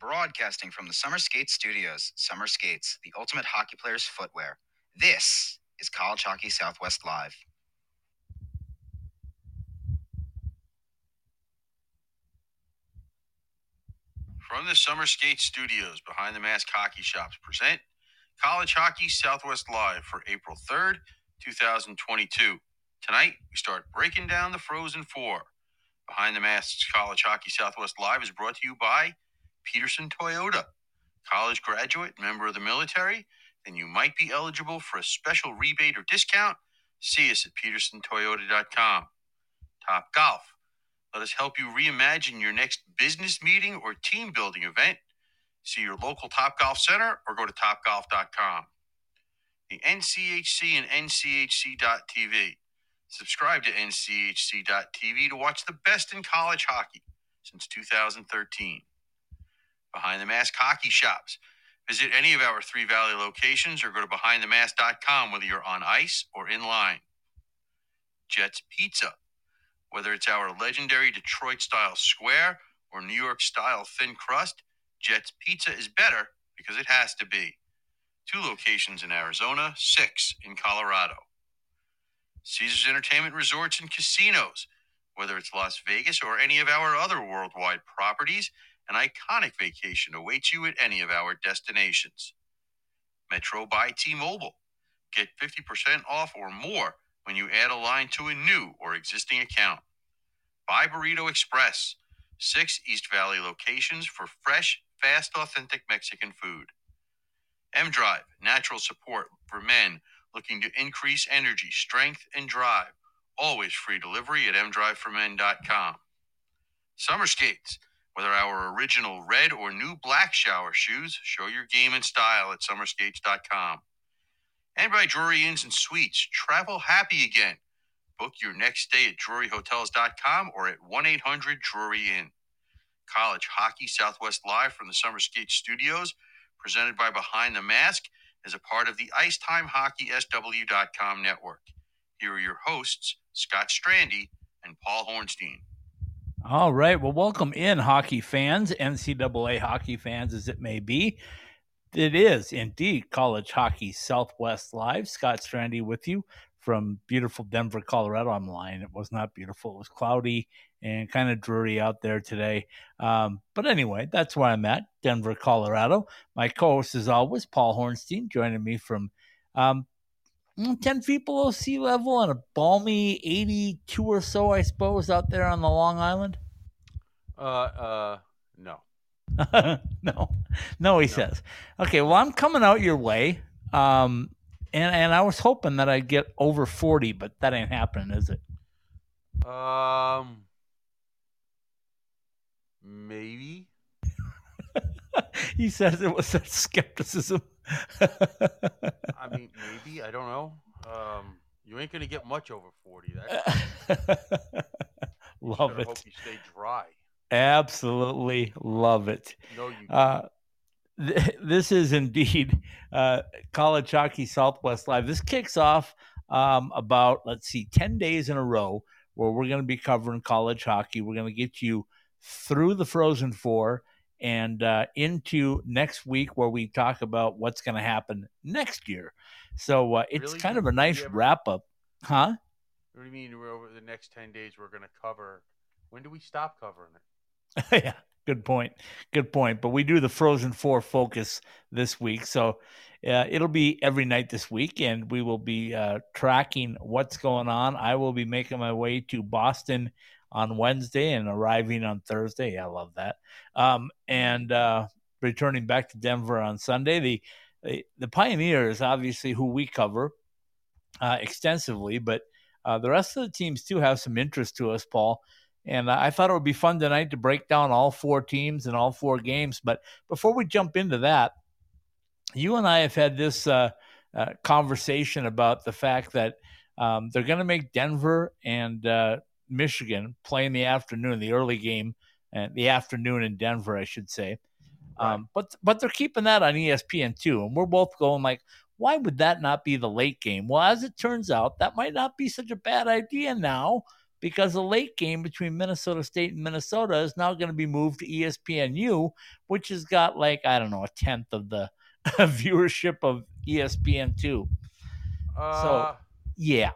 Broadcasting from the Summer Skates Studios, Summer Skates, the ultimate hockey player's footwear. This is College Hockey Southwest Live. From the Summer Skate Studios behind the Mask Hockey Shops present College Hockey Southwest Live for April 3rd, 2022. Tonight, we start breaking down the Frozen Four. Behind the Masks College Hockey Southwest Live is brought to you by Peterson Toyota. College graduate, member of the military, then you might be eligible for a special rebate or discount. See us at petersontoyota.com. Top Golf. Let us help you reimagine your next business meeting or team building event. See your local Top Golf Center or go to topgolf.com. The NCHC and NCHC.TV. Subscribe to NCHC.TV to watch the best in college hockey since 2013. Behind the Mask Hockey Shops. Visit any of our Three Valley locations or go to behindthemask.com whether you're on ice or in line. Jets Pizza. Whether it's our legendary Detroit style square or New York style thin crust, Jets Pizza is better because it has to be. Two locations in Arizona, six in Colorado. Caesars Entertainment Resorts and Casinos. Whether it's Las Vegas or any of our other worldwide properties, an iconic vacation awaits you at any of our destinations. Metro by T Mobile. Get 50% off or more when you add a line to a new or existing account. Buy Burrito Express. Six East Valley locations for fresh, fast, authentic Mexican food. M Drive, natural support for men looking to increase energy, strength, and drive. Always free delivery at mdriveformen.com. Summer skates, whether our original red or new black shower shoes, show your game and style at summerskates.com. And by Drury Inns and Suites, travel happy again. Book your next stay at druryhotels.com or at 1 800 Drury Inn. College Hockey Southwest Live from the Summer Studios, presented by Behind the Mask, is a part of the IcetimeHockeySW.com network. Here are your hosts, Scott Strandy and Paul Hornstein. All right. Well, welcome in, hockey fans, NCAA hockey fans as it may be. It is indeed College Hockey Southwest Live. Scott Strandy with you from beautiful Denver, Colorado. I'm lying. It was not beautiful. It was cloudy and kind of dreary out there today. Um, but anyway, that's where I'm at, Denver, Colorado. My co host, as always, Paul Hornstein, joining me from um, 10 feet below sea level on a balmy 82 or so, I suppose, out there on the Long Island. Uh, uh, no. no, no, he no. says. Okay, well, I'm coming out your way. Um, and and I was hoping that I'd get over 40, but that ain't happening, is it? Um, maybe. he says it was such skepticism. I mean, maybe I don't know. Um, you ain't gonna get much over 40. love it. Hope you stay dry. Absolutely love it. No, you. Uh, this is indeed uh, College Hockey Southwest Live. This kicks off um, about, let's see, 10 days in a row where we're going to be covering college hockey. We're going to get you through the Frozen Four and uh, into next week where we talk about what's going to happen next year. So uh, it's really? kind of a nice ever... wrap up. Huh? What do you mean we're over the next 10 days we're going to cover? When do we stop covering it? yeah. Good point. Good point. But we do the Frozen Four focus this week. So uh, it'll be every night this week, and we will be uh, tracking what's going on. I will be making my way to Boston on Wednesday and arriving on Thursday. I love that. Um, and uh, returning back to Denver on Sunday. The, the, the Pioneers, obviously, who we cover uh, extensively, but uh, the rest of the teams too have some interest to us, Paul. And I thought it would be fun tonight to break down all four teams and all four games. But before we jump into that, you and I have had this uh, uh, conversation about the fact that um, they're going to make Denver and uh, Michigan play in the afternoon, the early game, and uh, the afternoon in Denver, I should say. Right. Um, but but they're keeping that on ESPN2, and we're both going like, why would that not be the late game? Well, as it turns out, that might not be such a bad idea now because the late game between Minnesota State and Minnesota is now going to be moved to ESPNU, which has got like, I don't know, a tenth of the viewership of E ESPN2. Uh, Yeah.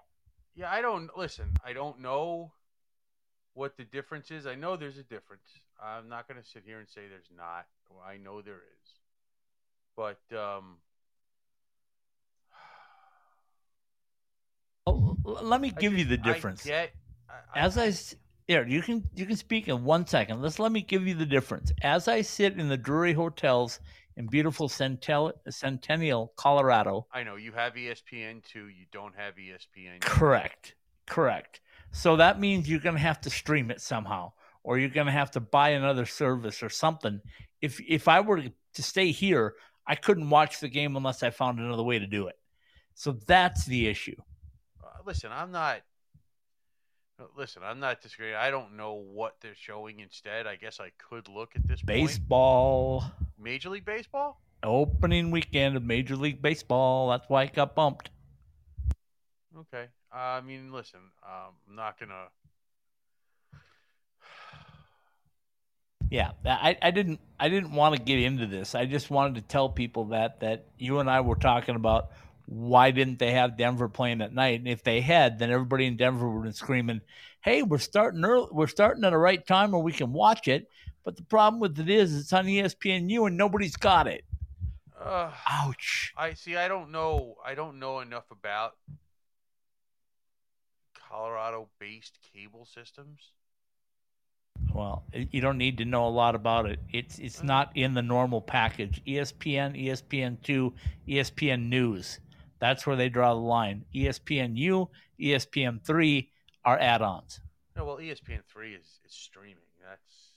yeah, I don't listen. I don't know what the difference is. I know there's a difference. I'm not going to sit here and say there's not. I know there is, but um, Oh, let me I give you the difference. I get, I, As I s- here, you can you can speak in one second. Let's let me give you the difference. As I sit in the Drury hotels in beautiful Centel- Centennial, Colorado, I know you have ESPN2. You don't have ESPN. Correct. Correct. So that means you're going to have to stream it somehow or you're going to have to buy another service or something. If if I were to stay here, I couldn't watch the game unless I found another way to do it. So that's the issue. Uh, listen, I'm not. uh, Listen, I'm not disagreeing. I don't know what they're showing instead. I guess I could look at this point. Baseball Major League Baseball. opening weekend of Major League Baseball. That's why it got bumped. Okay. I mean, listen, um, I'm not gonna. Yeah, I, I didn't I didn't want to get into this. I just wanted to tell people that that you and I were talking about why didn't they have Denver playing at night? And if they had, then everybody in Denver would have been screaming, "Hey, we're starting early. We're starting at the right time where we can watch it." But the problem with it is it's on ESPNU and nobody's got it. Uh, Ouch. I see. I don't know. I don't know enough about Colorado-based cable systems. Well, you don't need to know a lot about it. It's it's hmm. not in the normal package. ESPN, ESPN2, ESPN News. That's where they draw the line. ESPNU, ESPN3 are add-ons. No, well, E ESPN three is, is streaming. That's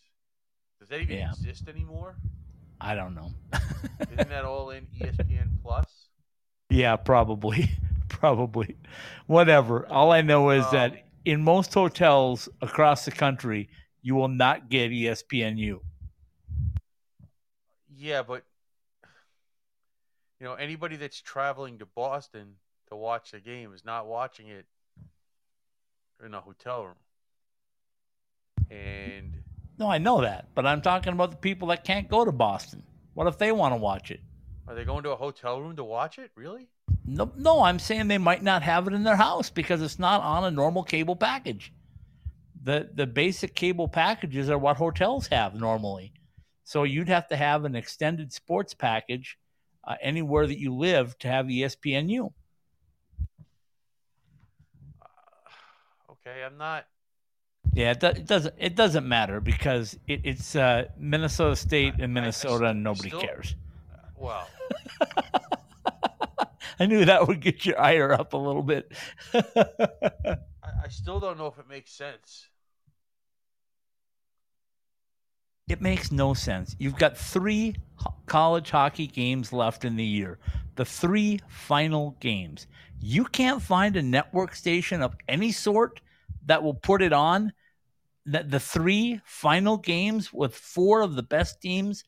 does that even Yeah. exist anymore? I don't know. Isn't that all in ESPN Plus? yeah, probably. probably. Whatever. All I know is Um, that in most hotels across the country, you will not get ESPNU. Yeah, but you know, anybody that's traveling to Boston to watch the game is not watching it in a hotel room. And No, I know that, but I'm talking about the people that can't go to Boston. What if they want to watch it? are they going to a hotel room to watch it? Really? No, no, I'm saying they might not have it in their house because it's not on a normal cable package. The the basic cable packages are what hotels have normally. So you'd have to have an extended sports package uh, anywhere that you live to have ESPNU. Uh, okay, I'm not. Yeah, it, do, it doesn't it doesn't matter because it, it's uh, Minnesota State I- I- I and Minnesota, and nobody still- cares. Well, I knew that would get your ire up a little bit. I, I still don't know if it makes sense. It makes no sense. You've got three college hockey games left in the year, the three final games. You can't find a network station of any sort that will put it on. That the three final games with four of the best teams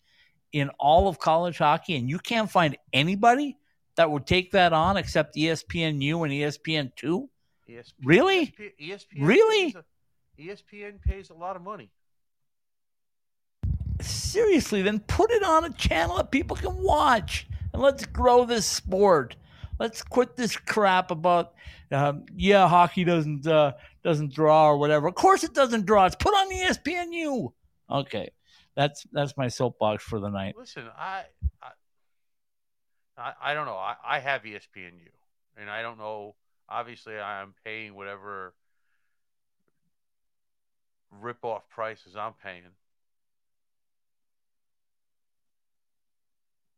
in all of college hockey, and you can't find anybody that would take that on except ESPNU and ESPN2. ESPN, Really? ESPN, Really? pays a- ESPN pays a lot of money. seriously, then put it on a channel that people can watch and let's grow this sport. Let's quit this crap about, um, yeah, hockey doesn't uh, doesn't draw or whatever. Of course, it doesn't draw. It's put on ESPNU. Okay, that's that's my soapbox for the night. Listen, I, I, I, I don't know. I, I have ESPNU, and I don't know. Obviously, I'm paying whatever rip-off prices I'm paying.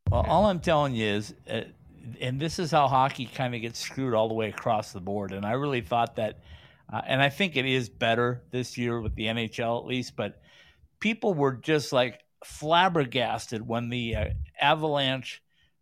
Well, all I'm telling you is, uh, and this is how hockey kind of gets screwed all the way across the board. And I really thought that, uh, and I think it is better this year with the NHL at least, but people were just like flabbergasted when the uh, Avalanche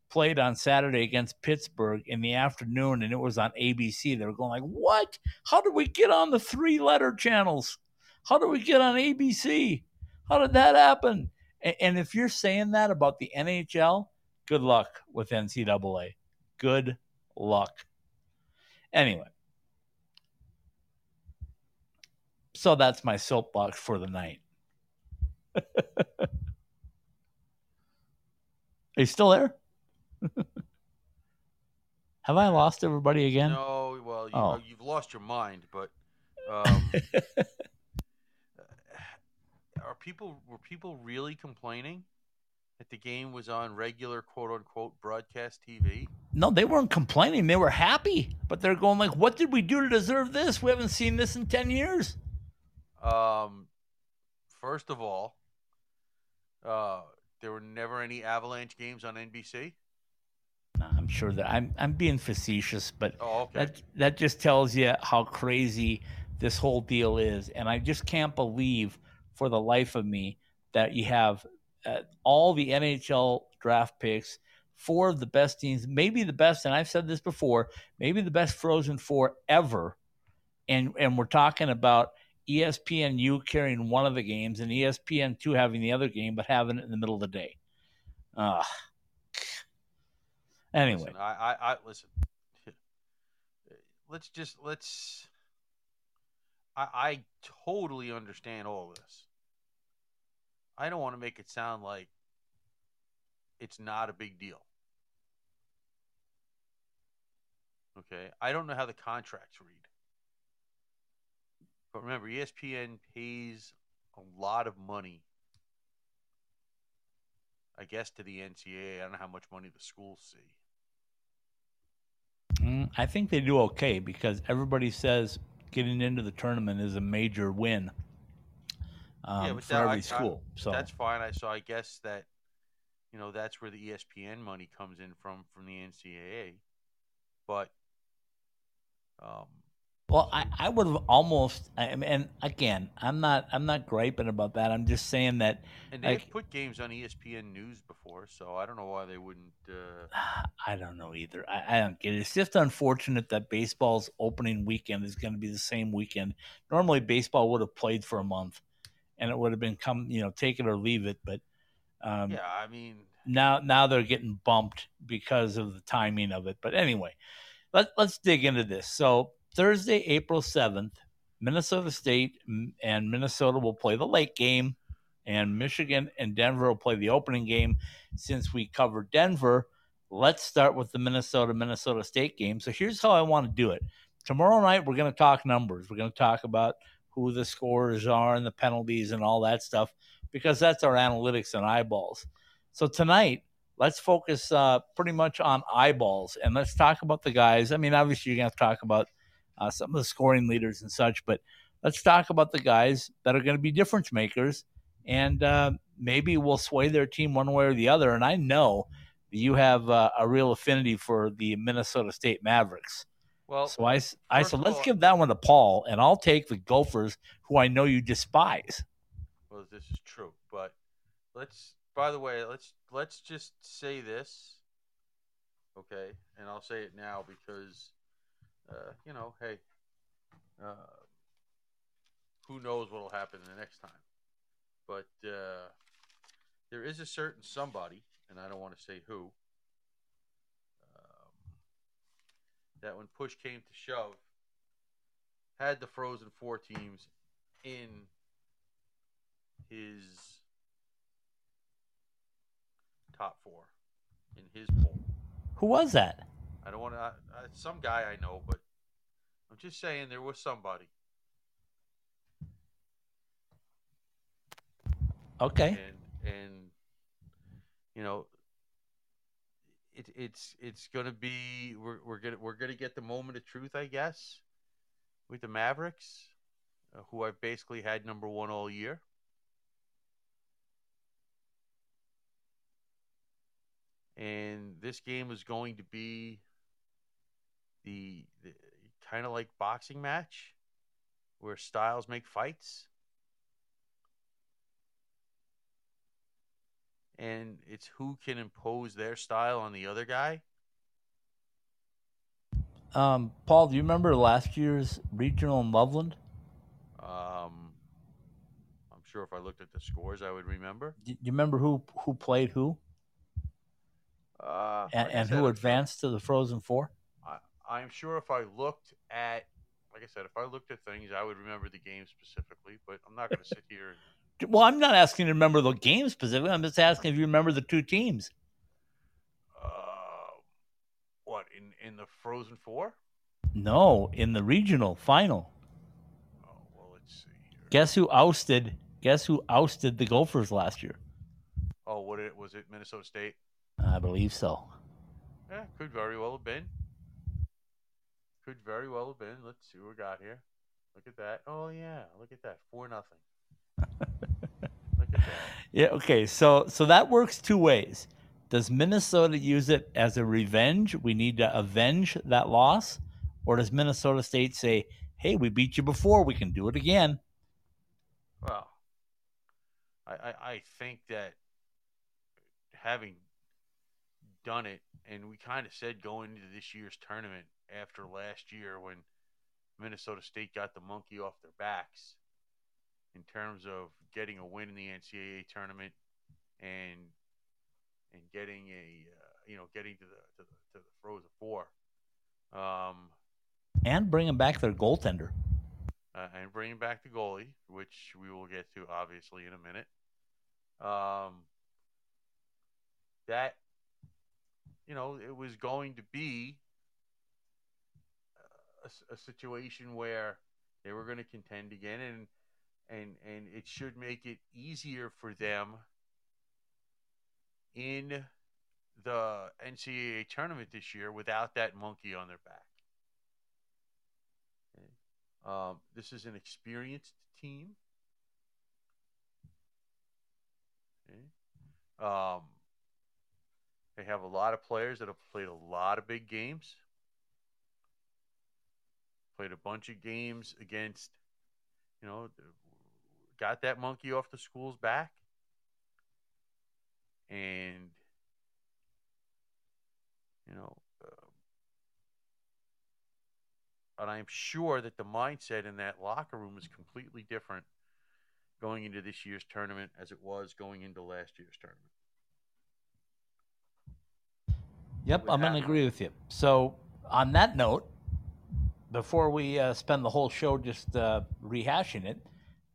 played on Saturday against Pittsburgh in the afternoon and it was on ABC. They were going like, "What? How did we get on the three-letter channels? How did we get on ABC? How did that happen?" A- And if you're saying that about the NHL, good luck with NCAA. Good luck. Anyway, so that's my soapbox for the night. Are you still there? Have I lost everybody again? No, well, you, Oh. you've lost your mind, but um, are people were people really complaining that the game was on regular quote unquote broadcast TV? no, they weren't complaining. They were happy, but they're going like, "What did we do to deserve this? We haven't seen this in ten years." Um, first of all, uh, there were never any Avalanche games on NBC. I'm sure that I'm I'm being facetious, but Oh, okay. that that just tells you how crazy this whole deal is, and I just can't believe for the life of me that you have uh, all the NHL draft picks, four of the best teams, maybe the best, and I've said this before, maybe the best Frozen Four ever, and and we're talking about E ESPNU carrying one of the games and ESPN two having the other game, but having it in the middle of the day. Uh, anyway, Listen, I, I, I listen. Let's just let's. I, I totally understand all this. I don't want to make it sound like it's not a big deal. Okay, I don't know how the contracts read, but remember, ESPN pays a lot of money. I guess to the NCAA. I don't know how much money the schools see. Mm, I think they do okay because everybody says getting into the tournament is a major win um, but for that- every I- school. so That's fine. I so I guess that you know that's where the ESPN money comes in from from the NCAA. But um, well, I, I would have almost. I mean, and again, I'm not I'm not griping about that. I'm just saying that and they Like- put games on ESPN News before, so I don't know why they wouldn't. Uh, I don't know either. I, I don't get it. It's just unfortunate that baseball's opening weekend is going to be the same weekend. Normally, baseball would have played for a month, and it would have been come you know take it or leave it. But um, yeah, I mean, now now they're getting bumped because of the timing of it. But anyway, let let's dig into this. So Thursday, April seventh, Minnesota State and Minnesota will play the late game, and Michigan and Denver will play the opening game. Since we covered Denver, let's start with the Minnesota Minnesota State game. So here's how I want to do it. Tomorrow night we're going to talk numbers. We're going to talk about who the scorers are and the penalties and all that stuff because that's our analytics and eyeballs. So tonight, let's focus uh, pretty much on eyeballs and let's talk about the guys. I mean, obviously, you're going to talk about uh, some of the scoring leaders and such, but let's talk about the guys that are going to be difference makers and uh, maybe we'll sway their team one way or the other. And I know that you have uh, a real affinity for the Minnesota State Mavericks. well, So I, first said, let's all- give that one to Paul, and I'll take the Gophers, who I know you despise. well, this is true. But let's. By the way, let's let's just say this, okay? And I'll say it now because, uh, you know, hey, uh, who knows what'll happen the next time? But uh, there is a certain somebody, and I don't want to say who, um, that when push came to shove, had the Frozen Four teams in his top four in his poll. Who was that? I don't want to. Uh, some guy I know, but just saying there was somebody. Okay. and and you know it, it's it's gonna be we're, we're gonna we're gonna get the moment of truth i guess with the mavericks uh, who i've basically had number one all year and this game is going to be the, the kind of like boxing match where styles make fights and it's who can impose their style on the other guy. Um, Paul, do you remember last year's regional in Loveland? Um, I'm sure if I looked at the scores, I would remember. Do you remember who who played who Uh, and, and who advanced to the Frozen Four? I'm sure if I looked at like I said, if I looked at things, I would remember the game specifically. But I'm not going to sit here. And, Well, I'm not asking you to remember the game specifically. I'm just asking if you remember the two teams. uh, what in in the Frozen Four? No, in the regional final. Oh well, let's see here. Guess who ousted? Guess who ousted the Gophers last year? Oh, what it was it? Minnesota State. I believe so. Yeah, could very well have been. Could very well have been. Let's see what we got here. Look at that. Oh yeah, look at that. Four nothing. look at that. Yeah. Okay. So so that works two ways. Does Minnesota use it as a revenge? We need to avenge that loss, or does Minnesota State say, "Hey, we beat you before. We can do it again"? Well, I, I, I think that having done it, and we kind of said going into this year's tournament after last year when Minnesota State got the monkey off their backs in terms of getting a win in the NCAA tournament and and getting a uh, you know getting to the to the, to the Frozen Four. Um, And bringing back their goaltender. uh, and bringing back the goalie, which we will get to obviously in a minute. Um, that you know, it was going to be a, a situation where they were going to contend again, and and and it should make it easier for them in the NCAA tournament this year without that monkey on their back. Okay. Um, this is an experienced team. Okay. Um, they have a lot of players that have played a lot of big games. Played a bunch of games against, you know, got that monkey off the school's back. And, you know, uh, and I'm sure that the mindset in that locker room is completely different going into this year's tournament as it was going into last year's tournament. Yep, I'm going to agree with you. So, on that note, before we uh, spend the whole show just uh, rehashing it,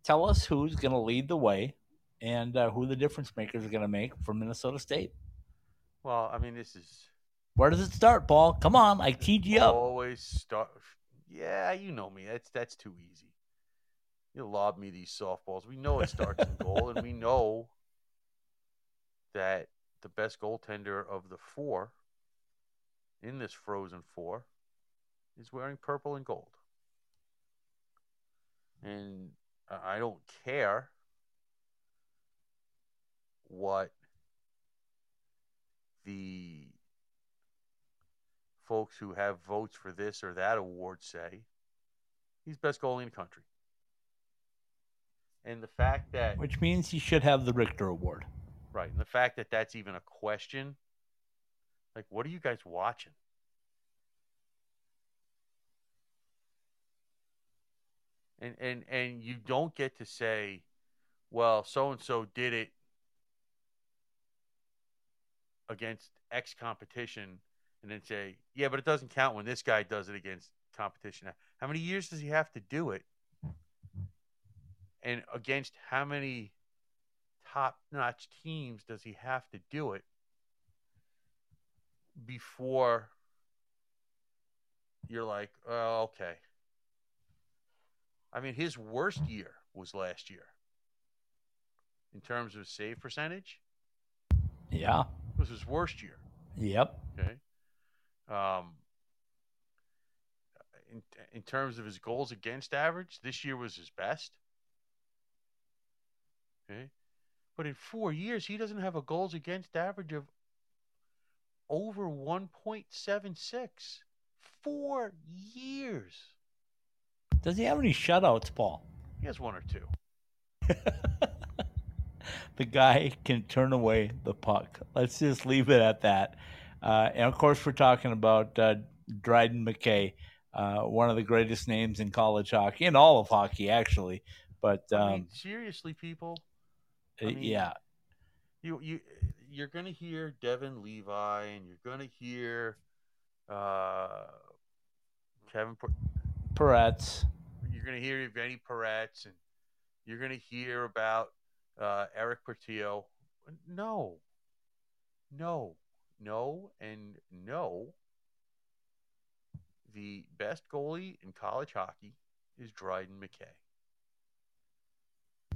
tell us who's going to lead the way and uh, who the difference makers are going to make for Minnesota State. Well, I mean, this is Where does it start, Paul? Come on, I teed you up. always start. Yeah, you know me. That's that's too easy. You lob me these softballs. We know it starts in goal, and we know that the best goaltender of the four in this Frozen Four is wearing purple and gold. And I don't care what the folks who have votes for this or that award say. He's best goalie in the country. And the fact that Which means he should have the Richter Award. Right. And the fact that that's even a question, like, what are you guys watching? And and and you don't get to say, well, so and so did it against X competition, and then say, yeah, but it doesn't count when this guy does it against competition. How many years does he have to do it? And against how many top notch teams does he have to do it before you're like, oh, okay. I mean, his worst year was last year in terms of save percentage. Yeah. It was his worst year. Yep. Okay. Um, in in terms of his goals against average, this year was his best. Okay. But in four years, he doesn't have a goals against average of over 1.76. Four years. Does he have any shutouts, Paul? He has one or two. the guy can turn away the puck. Let's just leave it at that. Uh, and of course, we're talking about uh, Dryden McKay, uh, one of the greatest names in college hockey, in all of hockey, actually. But I um, mean, seriously, people, I uh, mean, yeah, you you you're gonna hear Devon Levi, and you're gonna hear uh, Kevin. Por- Perets. You're going to hear Vinny Perets, and you're going to hear about uh, Erik Portillo. No, no, no, and no. The best goalie in college hockey is Dryden McKay.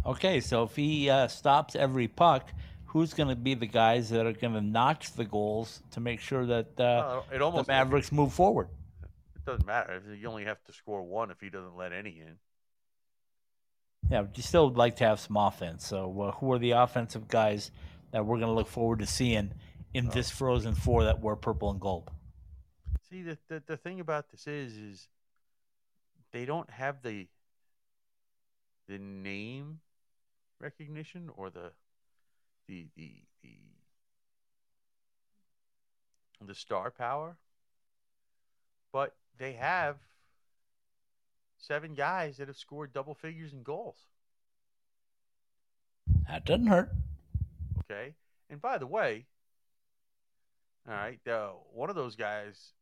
Okay, so if he uh, stops every puck, who's going to be the guys that are going to notch the goals to make sure that uh, Well, it the almost Mavericks move forward? Doesn't matter. You only have to score one if he doesn't let any in. Yeah, but you still would like to have some offense. So, uh, who are the offensive guys that we're going to look forward to seeing in Oh. this Frozen Four that wear purple and gold? See, the, the the thing about this is, is they don't have the the name recognition or the the the the the star power, but they have seven guys that have scored double figures in goals. That doesn't hurt. Okay. And by the way, all right, uh, one of those guys,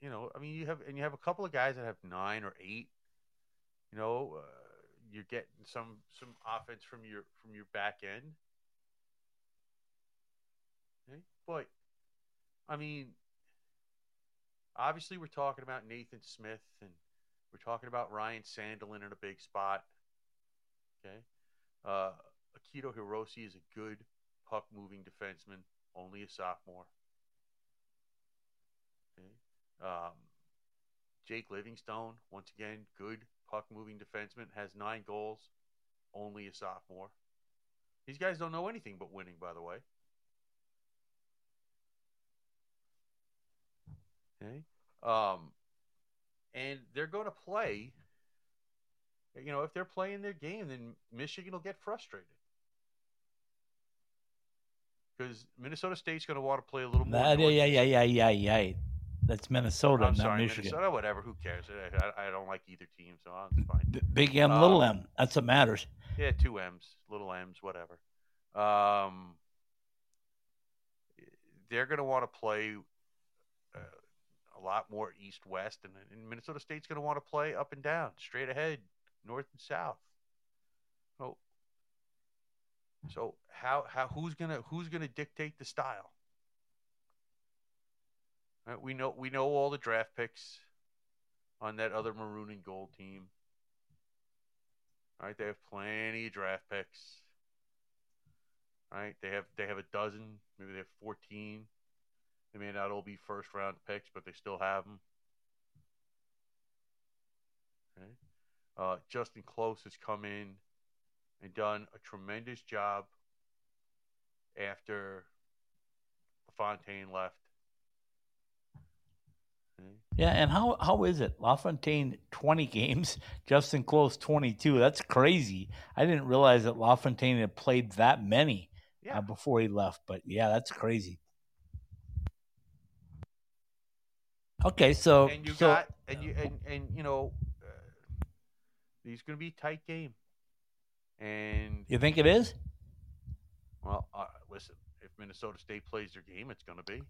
you know, I mean, you have and you have a couple of guys that have nine or eight. You know, uh, you're getting some some offense from your from your back end. Okay? But I mean, obviously, we're talking about Nathan Smith and we're talking about Ryan Sandelin in a big spot. Okay. Uh, Akito Hirose is a good puck moving defenseman, only a sophomore. Okay. Um, Jake Livingstone, once again, good puck moving defenseman, has nine goals, only a sophomore. These guys don't know anything but winning, by the way. Okay. Um, and they're going to play. You know, if they're playing their game, then Michigan will get frustrated because Minnesota State's going to want to play a little more. That, yeah, yeah, yeah, yeah, yeah, yeah. That's Minnesota, I'm not sorry, Michigan. Minnesota. Whatever. Who cares? I, I, I don't like either team, so it's fine. B- Big M, little Um, M. That's what matters. Yeah, two M's, little M's, whatever. Um, they're going to want to play a lot more east west, and, and Minnesota State's going to want to play up and down, straight ahead, north and south. So, so how how who's gonna who's gonna dictate the style? Right, we know we know all the draft picks on that other maroon and gold team. All right, they have plenty of draft picks. All right, they have they have a dozen, maybe they have fourteen. They may not all be first round picks, but they still have them. Okay, uh, Justin Close has come in and done a tremendous job after LaFontaine left. Okay. Yeah, and how how is it? LaFontaine twenty games, Justin Close twenty two. That's crazy. I didn't realize that LaFontaine had played that many Yeah, uh, before he left. But yeah, that's crazy. Okay, so and you so got and you and and you know, uh, these going to be a tight game. And you think it is? well, uh, listen, if Minnesota State plays their game, it's going to be.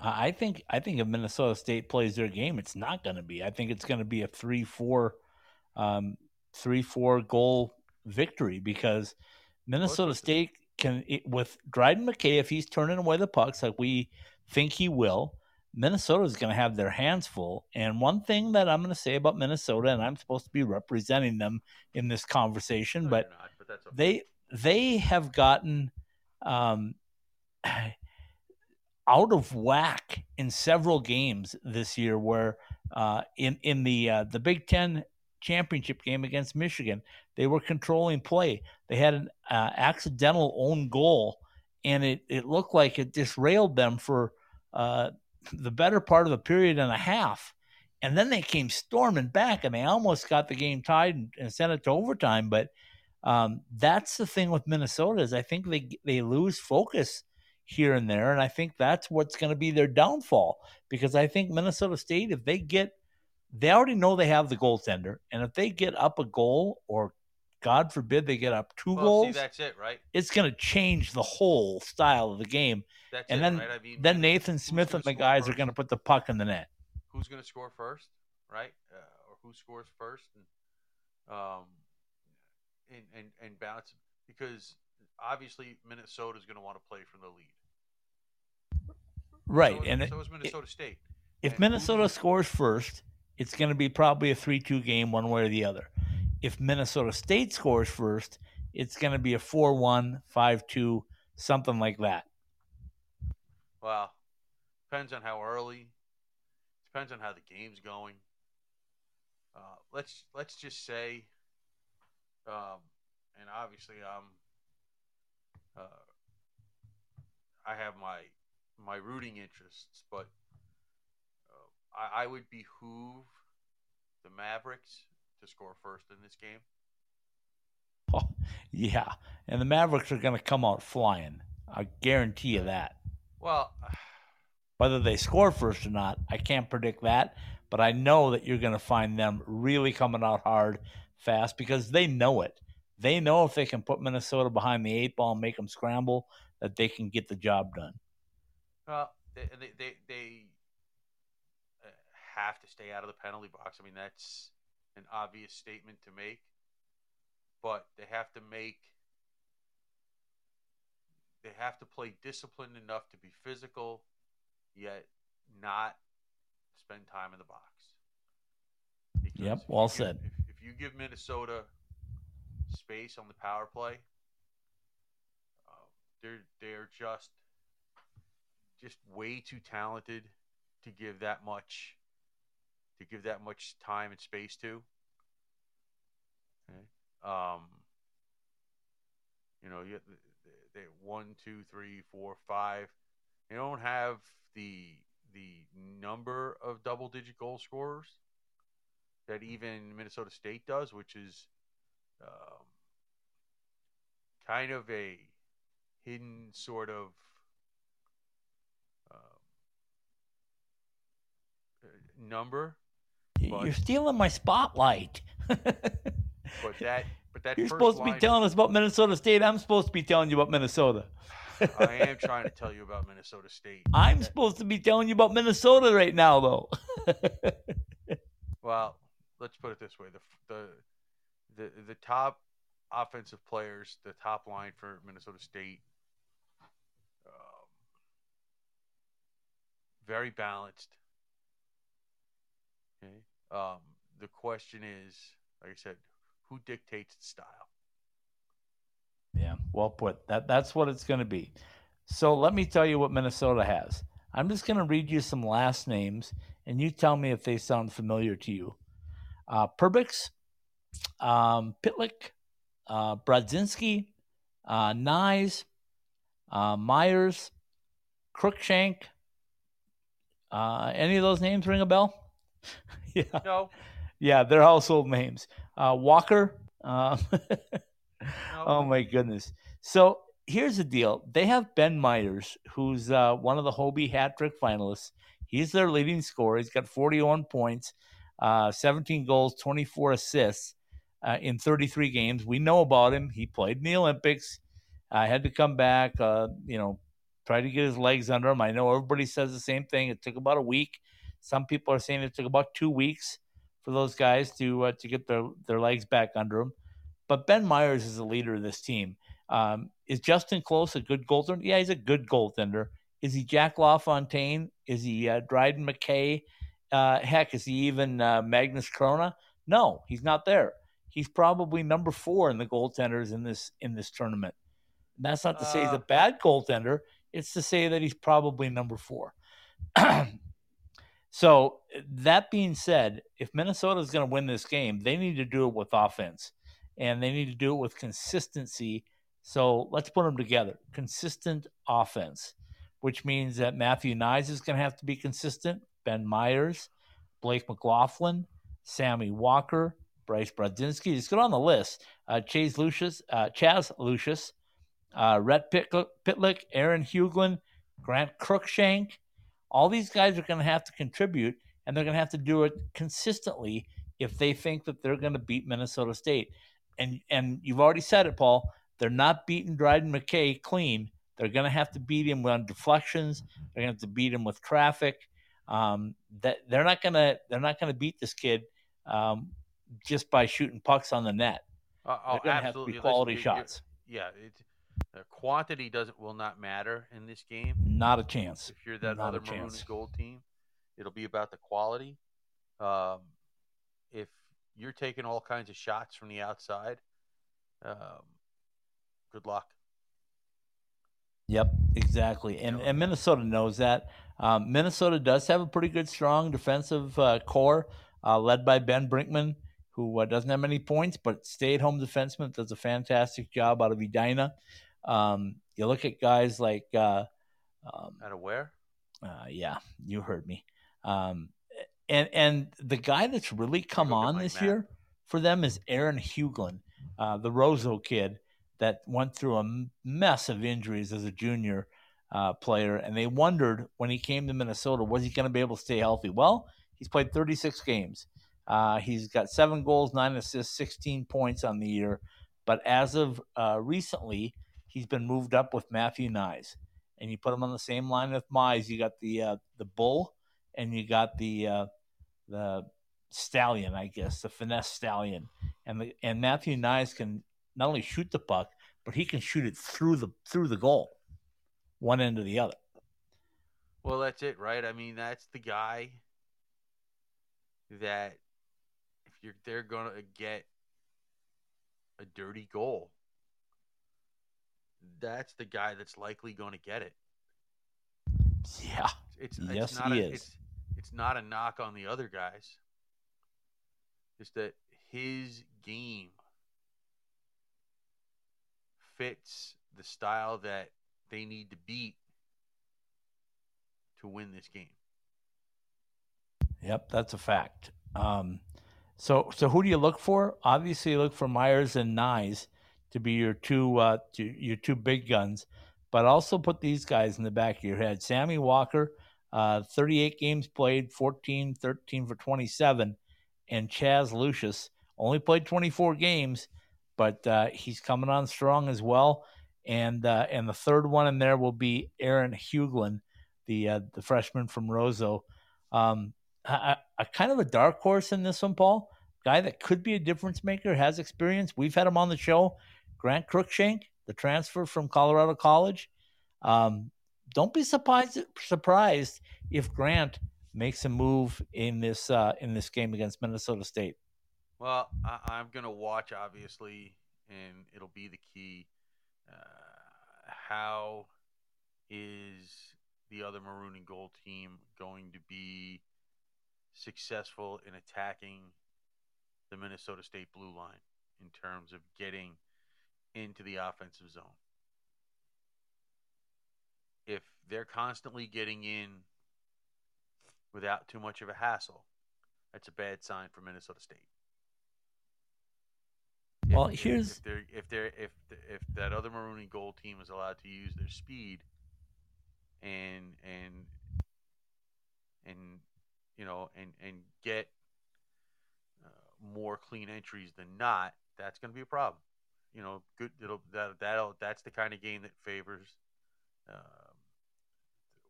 I I think I think if Minnesota State plays their game, it's not going to be. I think it's going to be a three four, um, three four goal victory because Minnesota State can it, with Dryden McKay if he's turning away the pucks like we think he will. Minnesota is going to have their hands full. And one thing that I'm going to say about Minnesota, and I'm supposed to be representing them in this conversation, No, but not, but okay. they they have gotten um, out of whack in several games this year. Where uh, in in the uh, the Big Ten championship game against Michigan, they were controlling play. They had an uh, accidental own goal, and it it looked like it disrailed them for uh, the better part of a period and a half. And then they came storming back, and they almost got the game tied and, and sent it to overtime. But um, that's the thing with Minnesota is I think they they lose focus here and there, and I think that's what's going to be their downfall because I think Minnesota State, if they get, they already know they have the goaltender, and if they get up a goal or God forbid they get up two well, goals, see, that's it, right? it's going to change the whole style of the game. That's And it, then right? I mean, Then Nathan Smith and the guys are going to put the puck in the net. Who's going to score first? right? Uh, or who scores first, and um, and and and balance because obviously Minnesota is going to want to play from the lead. Right, So and so is Minnesota State. if and Minnesota scores first, it's going to be probably a 3 2 game, one way or the other. If Minnesota State scores first, it's going to be a 4 1, 5 2, something like that. Well, depends on how early. Depends on how the game's going. Uh, let's let's just say, um, and obviously I'm. Uh, I have my my rooting interests, but uh, I, I would behoove the Mavericks to score first in this game. Oh, yeah. And the Mavericks are going to come out flying. I guarantee you that. Well, Whether they score first or not, I can't predict that. But I know that you're going to find them really coming out hard fast because they know it. They know if they can put Minnesota behind the eight ball and make them scramble, that they can get the job done. Well, they they they, they uh, have to stay out of the penalty box. I mean, that's an obvious statement to make, but they have to make they have to play disciplined enough to be physical, yet not spend time in the box. Because Yep, well give- said. If, if you give Minnesota space on the power play, uh, they're they're just just way too talented to give that much to give that much time and space to. Okay. Um, you know, you they, they one, two, three, four, five. They don't have the the number of double digit goal scorers that even Minnesota State does, which is um, kind of a hidden sort of um, uh, number. But- You're stealing my spotlight. But that, but that You're supposed to be telling us about Minnesota State. I'm supposed to be telling you about Minnesota. I am trying to tell you about Minnesota State. I'm That- supposed to be telling you about Minnesota right now, though. Well, let's put it this way: the the the the top offensive players, the top line for Minnesota State, um, very balanced. Okay. Um, the question is, like I said, who dictates the style? yeah, well put. That that's what it's going to be. So let me tell you what Minnesota has. I'm just going to read you some last names, and you tell me if they sound familiar to you. Uh, Perbix, um, Pitlick, uh, Brodzinski, uh, Knies, uh, Meyers, Cruikshank. Uh, any of those names ring a bell? yeah. No, Yeah, they're household names. Uh, Walker. No. oh my goodness. So here's the deal: they have Ben Meyers, who's uh, one of the Hobey hat trick finalists. He's their leading scorer. He's got 41 points, uh, 17 goals, 24 assists uh, in 33 games. We know about him. He played in the Olympics. I had to come back. Uh, you know, try to get his legs under him. I know everybody says the same thing. It took about a week. Some people are saying it took about two weeks for those guys to uh, to get their their legs back under them. But Ben Meyers is the leader of this team. Um, is Justin Close a good goaltender? Yeah, he's a good goaltender. Is he Jack LaFontaine? Is he uh, Dryden McKay? Uh, heck, is he even uh, Magnus Chrona? No, he's not there. He's probably number four in the goaltenders in this in this tournament. And that's not to say he's Uh, a bad goaltender. It's to say that he's probably number four. so that being said, if Minnesota is going to win this game, they need to do it with offense, and they need to do it with consistency. So let's put them together. Consistent offense, which means that Matthew Knies is going to have to be consistent. Ben Meyers, Blake McLaughlin, Sammy Walker, Bryce Brodzinski. Just go on the list. Uh, Chase Lucius, uh, Chaz Lucius, uh, Rhett Pitlick, Aaron Huglen, Grant Cruikshank. All these guys are going to have to contribute, and they're going to have to do it consistently if they think that they're going to beat Minnesota State. And and you've already said it, Paul. They're not beating Dryden McKay clean. They're going to have to beat him on deflections. They're going to have to beat him with traffic. Um, that they're not gonna they're not gonna beat this kid um, just by shooting pucks on the net. Uh, oh, They're gonna have to absolutely. be Listen, quality you- shots. Yeah, uh, quantity doesn't will not matter in this game. Not a chance. If you're that Not other maroon and gold team, it'll be about the quality. Um, if you're taking all kinds of shots from the outside, um, good luck. Yep, exactly. And and Minnesota knows that. Um, Minnesota does have a pretty good, strong defensive uh, core, uh, led by Ben Brinkman, who uh, doesn't have many points, but stay-at-home defenseman does a fantastic job out of Edina. Um, you look at guys like, uh, um, Out of where? uh, yeah, you heard me. Um, and and the guy that's really come on this map. year for them is Aaron Huglen, uh, the Roseau kid that went through a mess of injuries as a junior uh, player, and they wondered when he came to Minnesota, was he going to be able to stay healthy? Well, he's played 36 games. Uh, he's got seven goals, nine assists, 16 points on the year. But as of uh, recently, he's been moved up with Matthew Knies, and you put him on the same line with Mize. You got the uh, the bull, and you got the uh, the stallion, I guess, the finesse stallion, and the and Matthew Knies can not only shoot the puck, but he can shoot it through the through the goal, one end to the other. Well, that's it, right? I mean, that's the guy that if you're they're gonna get a dirty goal, that's the guy that's likely going to get it. Yeah, It's Yes, it's not he a, is. It's, it's not a knock on the other guys. Just that his game fits the style that they need to beat to win this game. Yep, that's a fact. Um, so, so who do you look for? Obviously, you look for Meyers and Knies to be your two uh, to, your two big guns, but also put these guys in the back of your head. Sammy Walker, uh, 38 games played, 14, 13 for 27, and Chaz Lucius only played 24 games, but uh, he's coming on strong as well. And uh, and the third one in there will be Aaron Huglen, the uh, the freshman from Roseau. Um, a, a kind of a dark horse in this one, Paul. Guy that could be a difference maker, has experience. We've had him on the show. Grant Cruikshank, the transfer from Colorado College. Um, don't be surprised surprised if Grant makes a move in this uh, in this game against Minnesota State. Well, I, I'm going to watch, obviously, and it'll be the key. Uh, how is the other maroon and gold team going to be successful in attacking the Minnesota State blue line in terms of getting into the offensive zone? If they're constantly getting in without too much of a hassle, that's a bad sign for Minnesota State. If- Well, here's- if they're if they're if if that other maroon and gold team is allowed to use their speed and and and you know and and get uh, more clean entries than not, that's going to be a problem. You know, good. It'll that that that's the kind of game that favors um,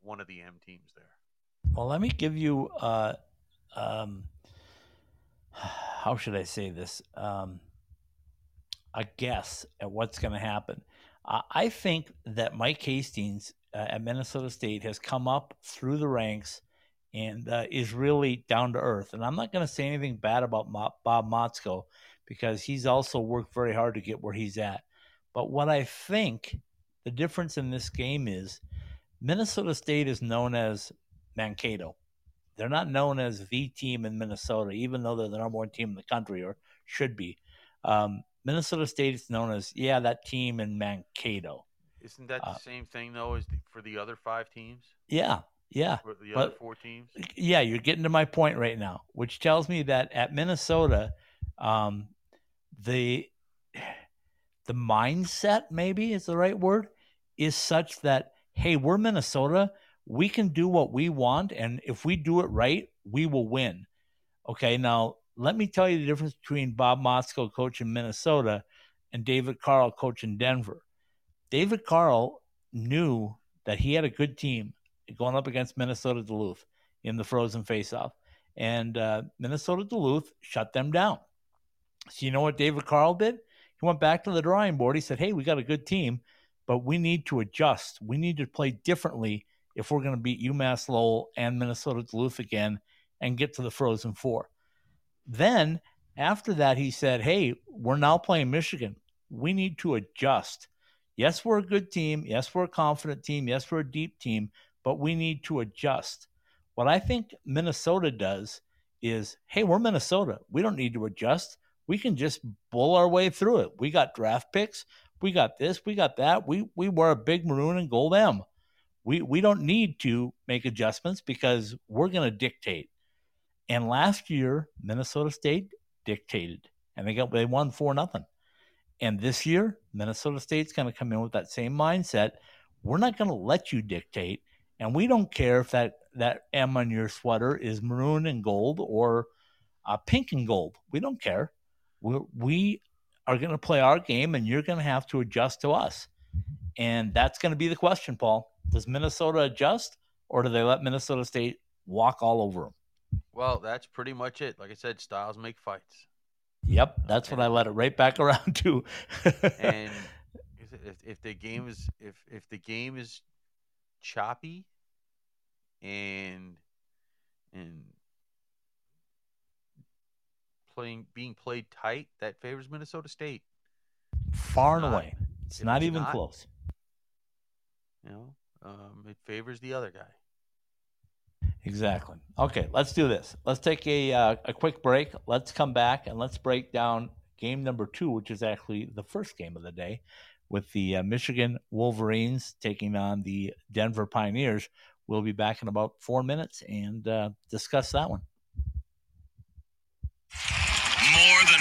one of the M teams there. Well, let me give you uh, um, how should I say this? Um, a guess at what's going to happen. I think that Mike Hastings uh, at Minnesota State has come up through the ranks and uh, is really down to earth. And I'm not going to say anything bad about Bob Motzko because he's also worked very hard to get where he's at. But what I think the difference in this game is Minnesota State is known as Mankato. They're not known as the team in Minnesota, even though they're the number one team in the country or should be. Um, Minnesota State is known as, yeah, that team in Mankato. Isn't that the Uh, same thing though as the, for the other five teams, Yeah, yeah. for the but- other four teams? yeah, you're getting to my point right now, which tells me that at Minnesota, um, the the mindset maybe is the right word is such that hey, we're Minnesota, we can do what we want, and if we do it right, we will win. Okay, now let me tell you the difference between Bob Motzko coaching Minnesota and David Carle coaching Denver. David Carle knew that he had a good team going up against Minnesota Duluth in the frozen faceoff, and uh, Minnesota Duluth shut them down. So you know what David Carle did? He went back to the drawing board. He said, "Hey, we got a good team, but we need to adjust. We need to play differently if we're going to beat UMass Lowell and Minnesota Duluth again and get to the Frozen Four. Then after that, he said, Hey, we're now playing Michigan. We need to adjust. Yes, we're a good team. Yes, we're a confident team. Yes, we're a deep team, but we need to adjust. What I think Minnesota does is, hey, we're Minnesota. We don't need to adjust. We can just bull our way through it. We got draft picks. We got this. We got that. We we wear a big maroon and gold M. We we don't need to make adjustments because we're going to dictate. And last year, Minnesota State dictated, and they got they won four nothing. And this year, Minnesota State's going to come in with that same mindset. We're not going to let you dictate, and we don't care if that that M on your sweater is maroon and gold or uh, pink and gold. We don't care. We we are going to play our game, and you're going to have to adjust to us. And that's going to be the question, Paul. Does Minnesota adjust, or do they let Minnesota State walk all over them? Well, that's pretty much it. Like I said, styles make fights. Yep, that's what I let it right back around to. and if, if the game is if if the game is choppy and and playing being played tight, that favors Minnesota State. Far and away, it's not it's even not, close. You know, um, it favors the other guy. Exactly. Okay, let's do this. Let's take a uh, a quick break. Let's come back and let's break down game number two, which is actually the first game of the day, with the uh, Michigan Wolverines taking on the Denver Pioneers. We'll be back in about four minutes and uh, discuss that one. More than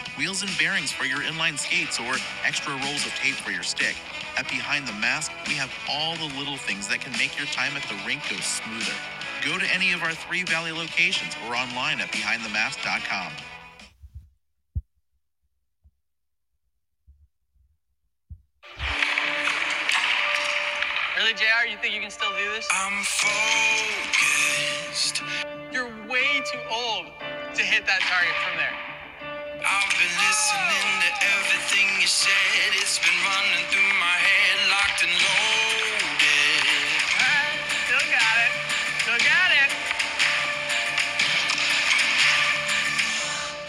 wheels and bearings for your inline skates, or extra rolls of tape for your stick, at Behind the Mask, we have all the little things that can make your time at the rink go smoother. Go to any of our three Valley locations or online at behindthemask.com. Really, JR? You think you can still do this? I'm focused. You're way too old to hit that target from there. I've been listening to everything you said. It's been running through my head, locked and loaded. still got it. Still got it.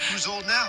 Who's old now?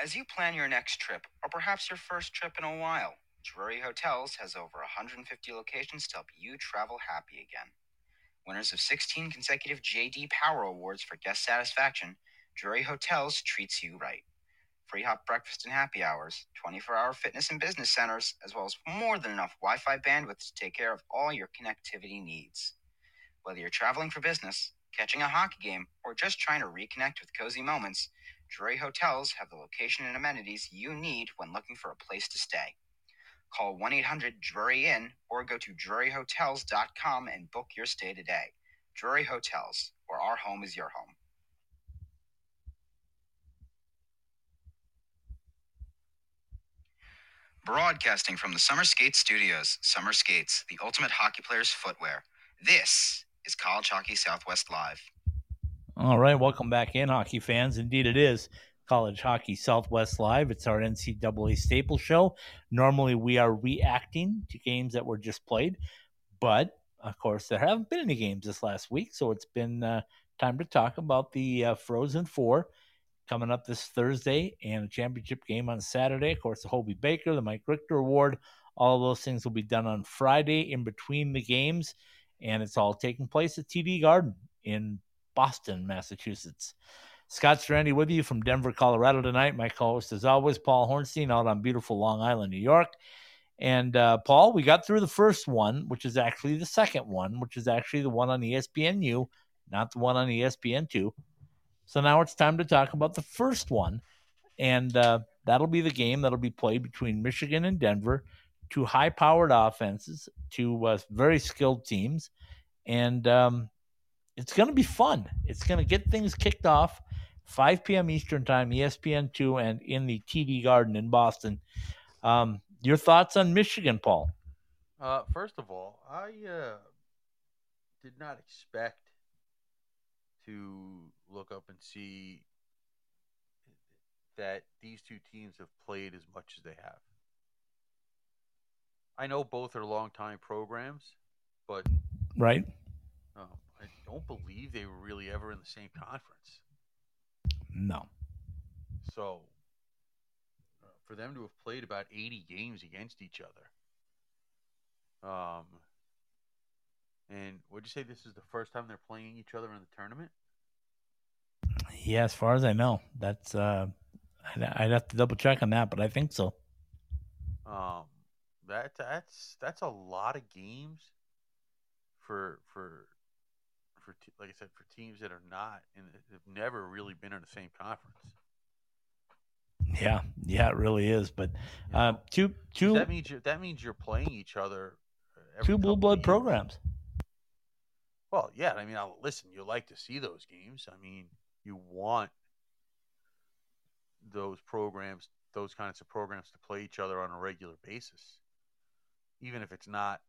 As you plan your next trip, or perhaps your first trip in a while, Drury Hotels has over 150 locations to help you travel happy again. Winners of 16 consecutive JD Power Awards for guest satisfaction, Drury Hotels treats you right. Free hot breakfast and happy hours, 24 hour fitness and business centers, as well as more than enough Wi Fi bandwidth to take care of all your connectivity needs. Whether you're traveling for business, catching a hockey game, or just trying to reconnect with cozy moments, Drury Hotels have the location and amenities you need when looking for a place to stay. Call 1 800 Drury Inn or go to druryhotels.com and book your stay today. Drury Hotels, where our home is your home. Broadcasting from the Summer Skates Studios, Summer Skates, the ultimate hockey player's footwear. This is College Hockey Southwest Live. All right, welcome back in, hockey fans. Indeed, it is College Hockey Southwest Live. It's our NCAA staple show. Normally, we are reacting to games that were just played, but of course, there haven't been any games this last week, so it's been uh, time to talk about the uh, Frozen Four coming up this Thursday and a championship game on Saturday. Of course, the Hobey Baker, the Mike Richter Award, all those things will be done on Friday in between the games, and it's all taking place at TD Garden in Boston, Massachusetts. Scott Strandy with you from Denver, Colorado tonight. My co-host, as always, Paul Hornstein out on beautiful Long Island, New York. And uh, Paul, we got through the first one, which is actually the second one, which is actually the one on ESPNU, not the one on ESPN2. So now it's time to talk about the first one. And uh, that'll be the game that'll be played between Michigan and Denver, two high powered offenses, two uh, very skilled teams. And um, it's going to be fun. It's going to get things kicked off 5 p.m. Eastern Time, ESPN2, and in the TD Garden in Boston. Um, your thoughts on Michigan, Paul? Uh, first of all, I uh, did not expect to look up and see that these two teams have played as much as they have. I know both are long-time programs, but right. Um, I don't believe they were really ever in the same conference. No. So, uh, for them to have played about 80 games against each other, um, and would you say this is the first time they're playing each other in the tournament? Yeah, as far as I know, that's uh, I'd, I'd have to double check on that, but I think so. Um, that that's that's a lot of games for for for te- like I said for teams that are not and have never really been in the same conference. Yeah, yeah, it really is. But uh, two two that means you're, that means you're playing each other. every two blue blood programs. Well, yeah, I mean, I'll, listen, you like to see those games. I mean, you want those programs, those kinds of programs, to play each other on a regular basis, even if it's not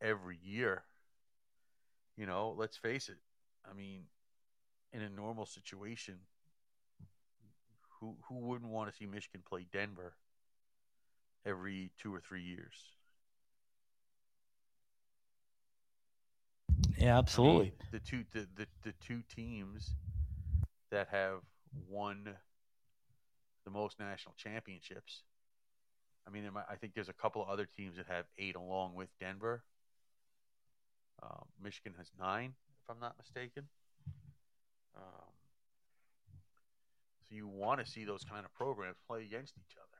every year. You know, let's face it. I mean, in a normal situation, who who wouldn't want to see Michigan play Denver every two or three years? Yeah, I mean, absolutely. the two the, the, the two teams that have won the most national championships. I mean, I think there's a couple of other teams that have eight along with Denver. Um, Michigan has nine, if I'm not mistaken. Um, so you want to see those kind of programs play against each other.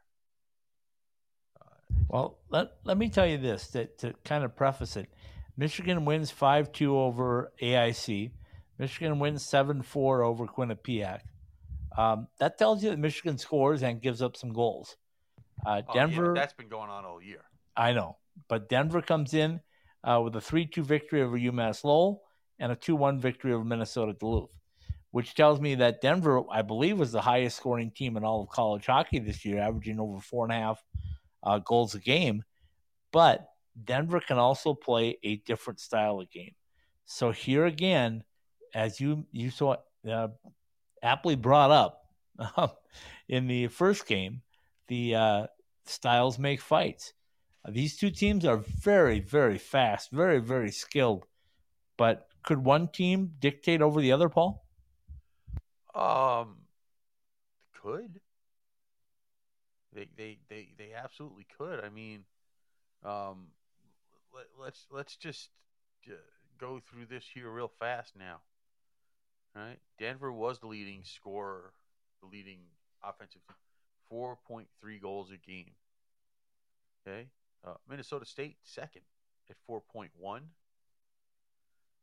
Uh, Well, let let me tell you this to, to kind of preface it. Michigan wins 5 2 over AIC. Michigan wins 7 4 over Quinnipiac. Um, that tells you that Michigan scores and gives up some goals. Uh, oh, yeah, Denver, that's been going on all year. I know, but Denver comes in uh, with a 3 2 victory over UMass Lowell and a 2 1 victory over Minnesota Duluth, which tells me that Denver, I believe, was the highest scoring team in all of college hockey this year, averaging over four and a half uh, goals a game. But Denver can also play a different style of game. So here again, as you you saw uh, aptly brought up in the first game, the uh, styles make fights. Uh, these two teams are very very fast, very very skilled. But could one team dictate over the other, Paul? Um, could. They they they they absolutely could. I mean, um, let, let's let's just uh, go through this here real fast now. Right, Denver was the leading scorer, the leading offensive four point three goals a game. Okay, uh, Minnesota State second at four point one.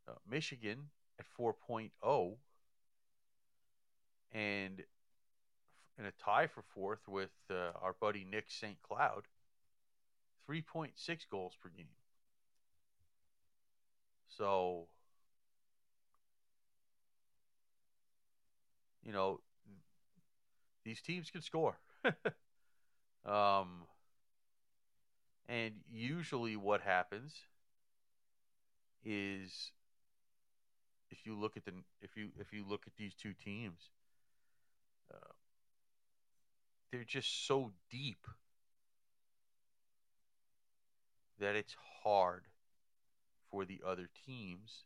Uh, Michigan at 4.0 and in a tie for fourth with uh, our buddy Nick St. Cloud, 3.6 goals per game. So, you know, these teams can score. um, and usually what happens is if you look at the if you if you look at these two teams, uh, they're just so deep that it's hard for the other teams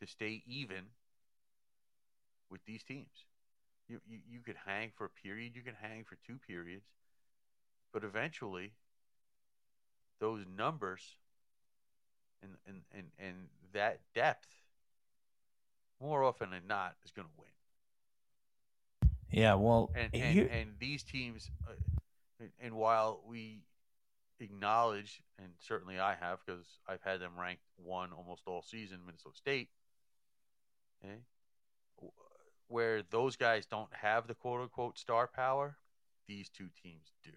to stay even with these teams. You, you you could hang for a period, you can hang for two periods, but eventually those numbers and and and, and that depth more often than not is going to win. Yeah, well, And and, here- and these teams, uh, and, and while we acknowledge, and certainly I have because I've had them ranked one almost all season, Minnesota State. Okay, where those guys don't have the quote unquote star power, these two teams do.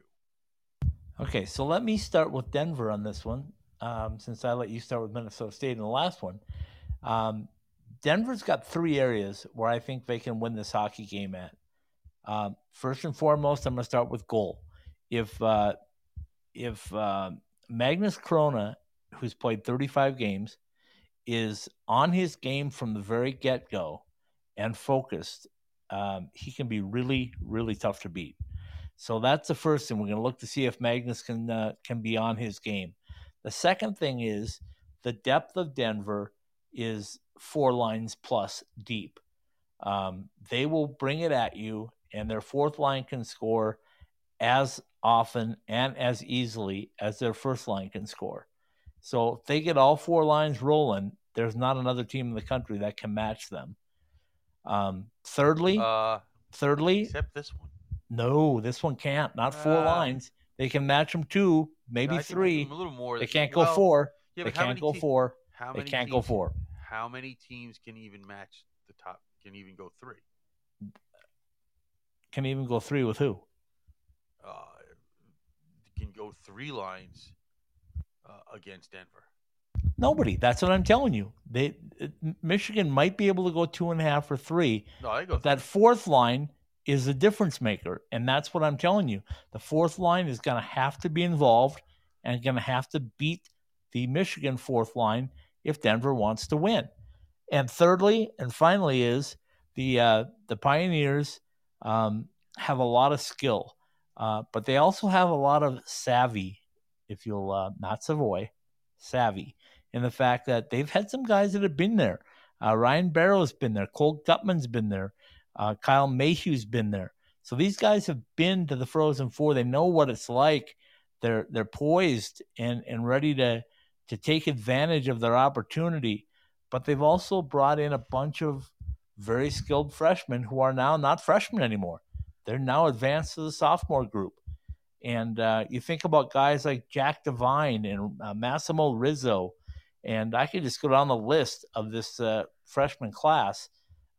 Okay, so let me start with Denver on this one, um, since I let you start with Minnesota State in the last one. Um, Denver's got three areas where I think they can win this hockey game at. Um, first and foremost, I'm going to start with goal. If uh, if uh, Magnus Chrona, who's played 35 games, is on his game from the very get go and focused, um, he can be really, really tough to beat. So that's the first thing. We're going to look to see if Magnus can uh, can be on his game. The second thing is the depth of Denver is four lines plus deep. Um, they will bring it at you, and their fourth line can score as often and as easily as their first line can score. So if they get all four lines rolling, there's not another team in the country that can match them. Um, thirdly, Uh, thirdly, except this one. No, this one can't. Not four Uh, lines. They can match them two, maybe think three. A little more. They can't go well, four. Yeah, they can't go te- four. How They many can't go teams- four. How many teams can even match the top? Can even go three? Can even go three with who? Uh, can go three lines uh, against Denver. Nobody. That's what I'm telling you. They Michigan might be able to go two and a half or three, No, I go. that fourth line is a difference maker, and that's what I'm telling you. The fourth line is going to have to be involved and going to have to beat the Michigan fourth line if Denver wants to win. And thirdly, and finally, is the uh, the Pioneers um, have a lot of skill, uh, but they also have a lot of savvy, if you'll uh, not Savoy, savvy, in the fact that they've had some guys that have been there. Uh, Ryan Barrow's been there. Cole Guttman's been there. Uh, Kyle Mayhew's been there. So these guys have been to the Frozen Four. They know what it's like. They're they're poised and and ready to to take advantage of their opportunity. But they've also brought in a bunch of very skilled freshmen who are now not freshmen anymore. They're now advanced to the sophomore group. And uh, you think about guys like Jack Devine and uh, Massimo Rizzo, and I could just go down the list of this uh, freshman class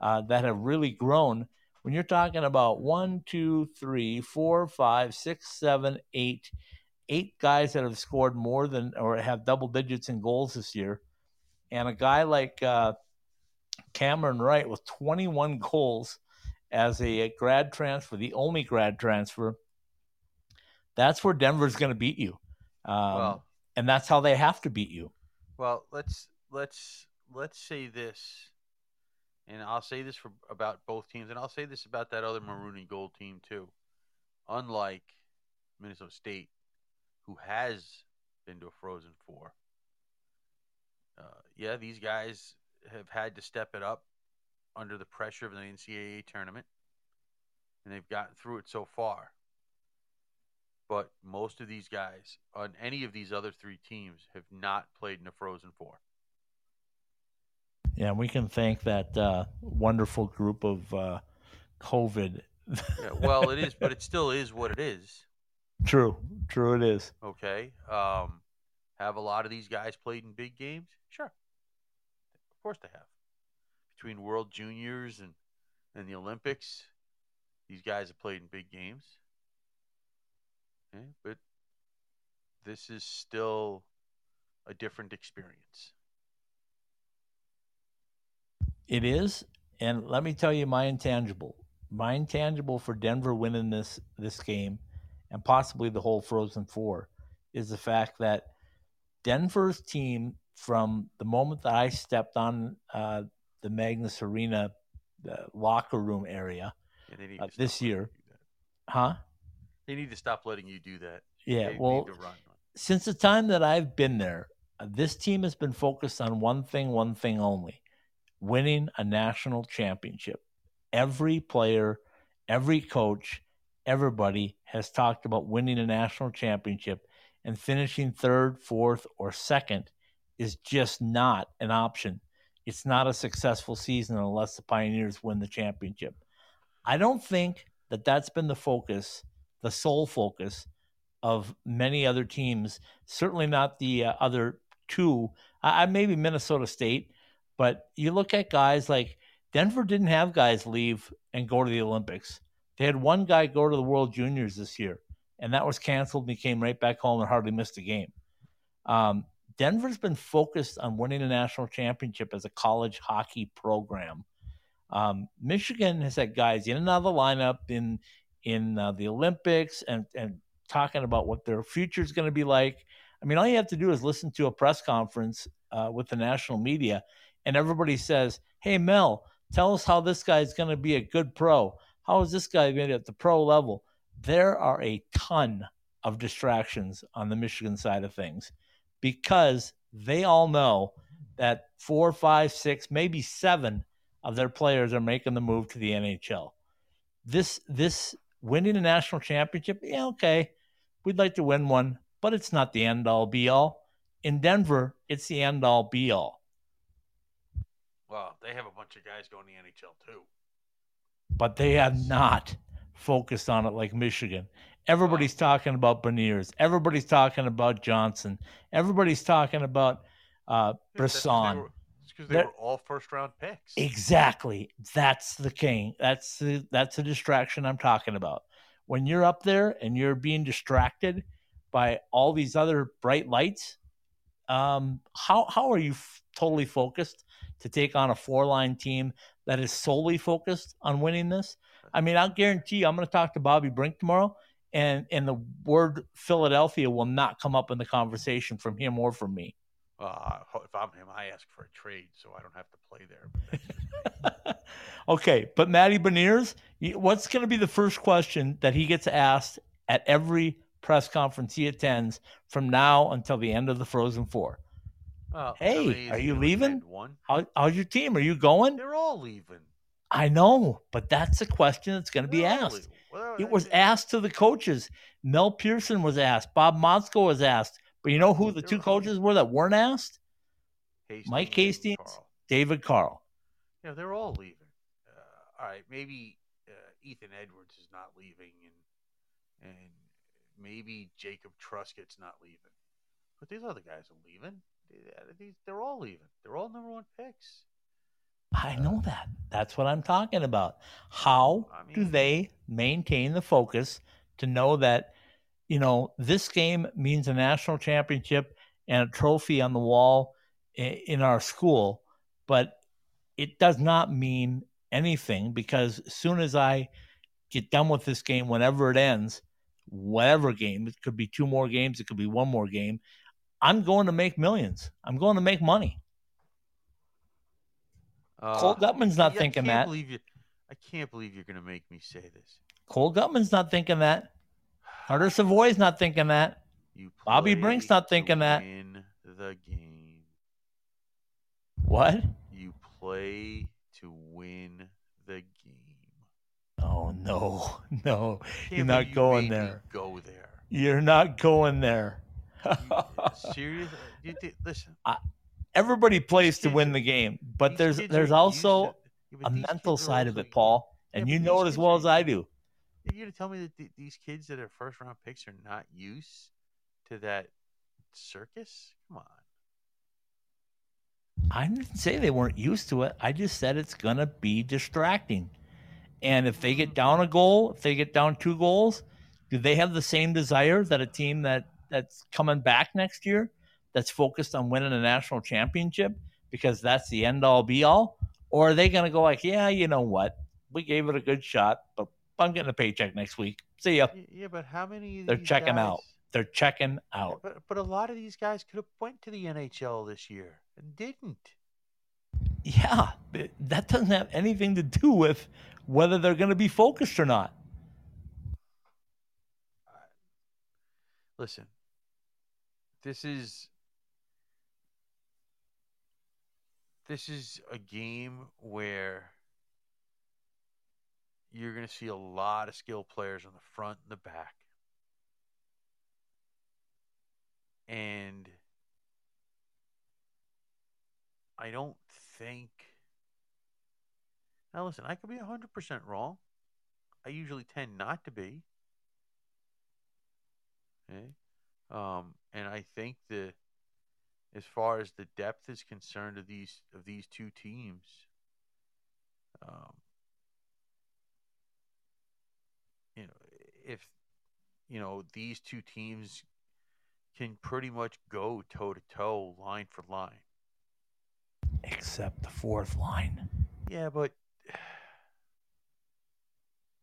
uh, that have really grown. When you're talking about one, two, three, four, five, six, seven, eight, eight guys that have scored more than or have double digits in goals this year, and a guy like uh, Cameron Wright with 21 goals as a grad transfer, the only grad transfer. That's where Denver's going to beat you, um, well, and that's how they have to beat you. well, let's let's let's say this, and I'll say this for about both teams, and I'll say this about that other maroon and gold team too. Unlike Minnesota State, who has been to a Frozen Four, uh, yeah, these guys have had to step it up under the pressure of the NCAA tournament. and they've gotten through it so far. But most of these guys on any of these other three teams have not played in a Frozen Four. Yeah, we can thank that uh, wonderful group of uh, COVID. Yeah, well, it is, but it still is what it is. true, true, it is. Okay. Um, have a lot of these guys played in big games? Sure. Of course they have. Between World Juniors and, and the Olympics, these guys have played in big games. Okay, but this is still a different experience. It is, and let me tell you my intangible. My intangible for Denver winning this this game, and possibly the whole Frozen Four, is the fact that Denver's team, from the moment that I stepped on uh, the Magness Arena, the locker room area, Uh, this year. you do that. huh? They need to stop letting you do that. Yeah, They need well, to run. since the time that I've been there, uh, this team has been focused on one thing, one thing only winning a national championship. Every player, every coach, everybody has talked about winning a national championship, and finishing third, fourth, or second is just not an option. It's not a successful season unless the Pioneers win the championship. I don't think that that's been the focus, the sole focus of many other teams. Certainly not the uh, other two. I maybe Minnesota State, but you look at guys like Denver didn't have guys leave and go to the Olympics. They had one guy go to the World Juniors this year, and that was canceled. And he came right back home and hardly missed a game. Um, Denver's been focused on winning a national championship as a college hockey program. Um, Michigan has had guys in and out of the lineup in in uh, the Olympics and and talking about what their future is going to be like. I mean, all you have to do is listen to a press conference uh, with the national media, and everybody says, "Hey, Mel, tell us how this guy is going to be a good pro. How is this guy going to at the pro level?" There are a ton of distractions on the Michigan side of things because they all know that four, five, six, maybe seven of their players are making the move to the NHL. This this winning a national championship, yeah, okay, we'd like to win one, but it's not the end all be all. In Denver, it's the end all be all. Well, they have a bunch of guys going to the NHL too. But they have not focused on it like Michigan. Everybody's talking about Beniers. Everybody's talking about Johnson. Everybody's talking about uh, Brisson. It's because they They're- were all first round picks. Exactly. That's the king. That's the that's the distraction I'm talking about. When you're up there and you're being distracted by all these other bright lights, um, how how are you f- totally focused to take on a four line team that is solely focused on winning this? I mean, I'll guarantee you, I'm going to talk to Bobby Brink tomorrow, and and the word Philadelphia will not come up in the conversation from him or from me. Uh, if I'm him, I ask for a trade so I don't have to play there. But that's just me. okay, but Matty Beniers, what's going to be the first question that he gets asked at every press conference he attends from now until the end of the Frozen Four? Well, Hey, how many is are you leaving? One. How, how's your team? Are you going? They're all leaving. I know, but that's a question that's going to be asked. Well, It was asked to the coaches. Mel Pearson was asked. Bob Motzko was asked. But you know who the two coaches were that weren't asked? Hastings Mike Hastings. Carle. David Carle. Yeah, they're all leaving. Uh, all right, maybe uh, Ethan Edwards is not leaving, and and maybe Jacob Truscott's not leaving, but these other guys are leaving. They're all even. They're all number one picks. I know uh, that. That's what I'm talking about. How I do they maintain the focus to know that, you know, this game means a national championship and a trophy on the wall in our school, but it does not mean anything because as soon as I get done with this game, whenever it ends, whatever game, it could be two more games, it could be one more game, I'm going to make millions. I'm going to make money. Cole Uh, Guttman's not yeah, thinking I can't that. Believe you, I can't believe you're going to make me say this. Cole Guttman's not thinking that. Carter Savoy's not thinking that. You Bobby Brink's not thinking that. Win the game. What? You play to win the game. Oh no, no, you're not you going there. Go there. You're not going there. Serious? Uh, you did, listen. Everybody plays to win the game, but these there's kids there's are also used to- yeah, but a these mental kids are side of also- it, Paul, Yeah, and but you these know it as kids well are- as I do. You're gonna tell me that th- these kids that are first round picks are not used to that circus? Come on. I didn't say they weren't used to it. I just said it's gonna be distracting. And if they get mm-hmm. down a goal, if they get down two goals, do they have the same desire that a team that that's coming back next year, that's focused on winning a national championship because that's the end all be all, or are they gonna go like, yeah, you know what, we gave it a good shot, but I'm getting a paycheck next week. See ya. Yeah, but how many? Of They're checking out. They're checking Yeah, out. But but a lot of these guys could have went to the NHL this year and didn't. Yeah, that doesn't have anything to do with whether they're going to be focused or not. Uh, listen, this is this is a game where you're going to see a lot of skilled players on the front and the back. And I don't think Now listen, I could be 100% wrong. I usually tend not to be. Okay? Um, and I think the as far as the depth is concerned of these of these two teams, um, you know, if you know these two teams can pretty much go toe to toe, line for line. Except the fourth line. Yeah, but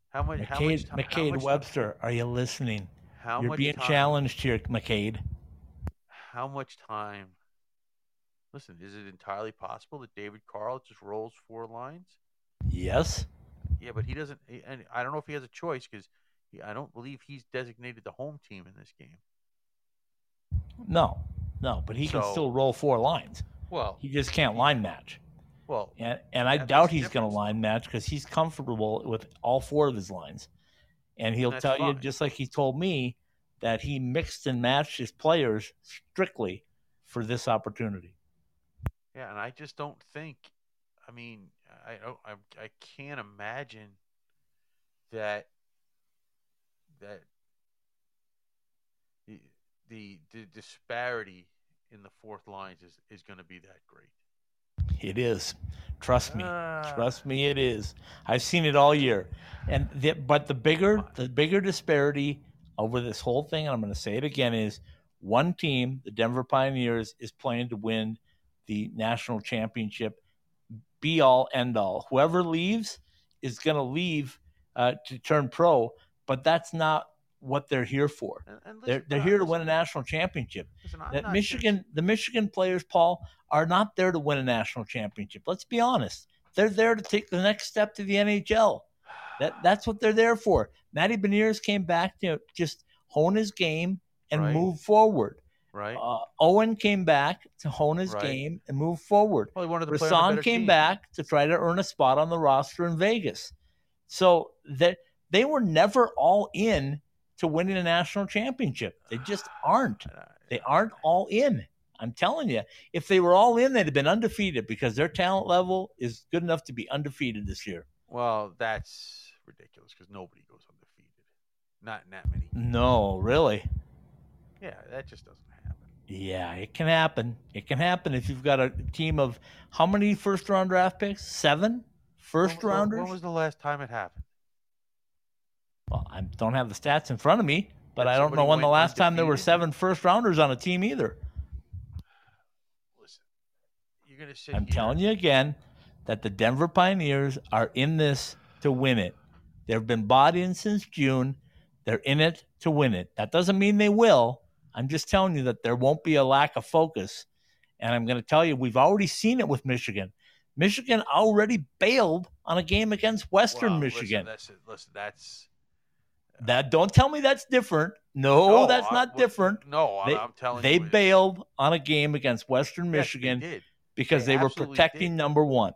how much? how much McCade, how much Webster, are you listening? How You're much being time, challenged here, McCade. How much time? Listen, is it entirely possible that David Carle just rolls four lines? Yes. Yeah, but he doesn't. And I don't know if he has a choice because I don't believe he's designated the home team in this game. No, no, but he can still roll four lines. Well, He just can't line match. well, And and I doubt he's going to line match because he's comfortable with all four of his lines. And he'll That's tell you, just like he told me, that he mixed and matched his players strictly for this opportunity. yeah, and I just don't think. I mean, I don't. I, I can't imagine that that the the, the disparity in the fourth lines is, is going to be that great. It is. Trust me. Ah. Trust me, it is. I've seen it all year. And the, but the bigger the bigger disparity over this whole thing, and I'm going to say it again, is one team, the Denver Pioneers, is playing to win the national championship. Be all end all. Whoever leaves is going to leave uh, to turn pro, but that's not what they're here for. And, and They're, they're here to win a national championship Listen, that Michigan, the Michigan players, Paul, are not there to win a national championship. Let's be honest. They're there to take the next step to the NHL. That that's what they're there for. Matty Beniers came back to just hone his game and Right. move forward. right. Uh, Owen came back to hone his Right. game and move forward. well, he wanted to play Brisson came team. back to try to earn a spot on the roster in Vegas. So that they were never all in to winning a national championship. They just aren't. They aren't all in. I'm telling you, if they were all in, they'd have been undefeated because their talent level is good enough to be undefeated this year. Well, that's ridiculous because nobody goes undefeated. Not in that many. No, really. Yeah, that just doesn't happen. Yeah, it can happen. It can happen if you've got a team of how many first round draft picks? Seven first When- when- rounders? When was the last time it happened? Well, I don't have the stats in front of me, but I don't know when the last time there were seven first rounders on a team either. Listen, you're gonna sit. I'm here- telling you again that the Denver Pioneers are in this to win it. They've been bought in since June. They're in it to win it. That doesn't mean they will. I'm just telling you that there won't be a lack of focus. And I'm going to tell you, we've already seen it with Michigan. Michigan already bailed on a game against Western listen, Michigan. that's listen. That's that don't tell me that's different. No, that's I- not different. No, They- I'm telling They you, it's- bailed on a game against Western yes, they Michigan did. because They they, were protecting did. number one.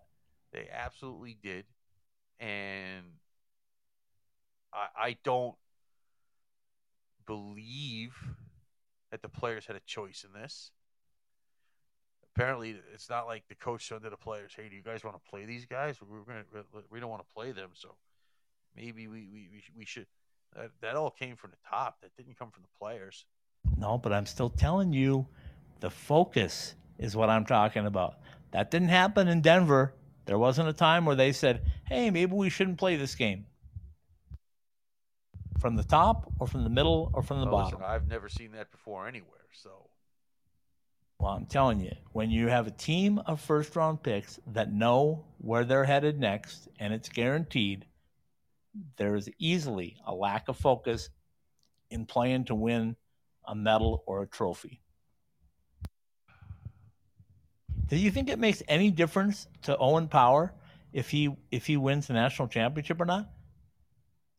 They absolutely did, and I, I don't believe that the players had a choice in this. Apparently, it's not like the coach said to the players, "Hey, do you guys want to play these guys? We're gonna, we don't want to play them, so maybe we we, we should." That, that all came from the top. That didn't come from the players. No, but I'm still telling you, the focus is what I'm talking about. That didn't happen in Denver. There wasn't a time where they said, "Hey, maybe we shouldn't play this game." From the top, or from the middle, or from the bottom. listen, I've never seen that before anywhere. So Well, I'm telling you, when you have a team of first round picks that know where they're headed next and it's guaranteed, there is easily a lack of focus in playing to win a medal or a trophy. Do you think it makes any difference to Owen Power if he if he wins the national championship or not?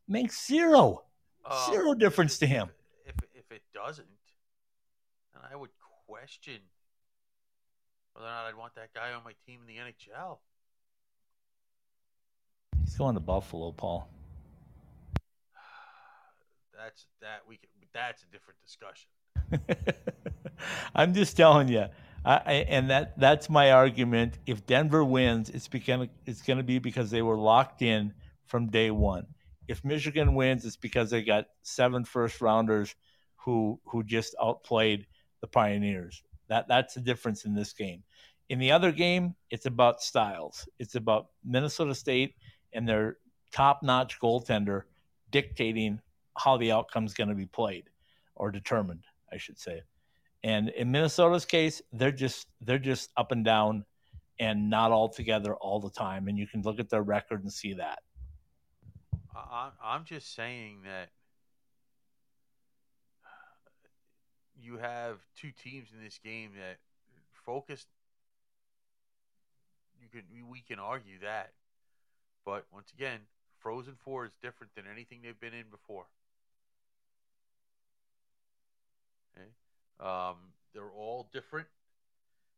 Makes zero. uh, Zero difference to him. If, if if it doesn't, then I would question whether or not I'd want that guy on my team in the NHL. He's going to Buffalo, Paul. That's that we can, that's a different discussion. I'm just telling you, I, I, and that that's my argument. If Denver wins, it's because it's going to be because they were locked in from day one. If Michigan wins, it's because they got seven first rounders who who just outplayed the Pioneers. That that's the difference in this game. In the other game, it's about styles. It's about Minnesota State and their top-notch goaltender dictating how the outcome is going to be played or determined, I should say. And in Minnesota's case, they're just they're just up and down and not all together all the time. And you can look at their record and see that. I'm just saying that you have two teams in this game that focused. You can we can argue that, but once again, Frozen Four is different than anything they've been in before. Okay, um, they're all different.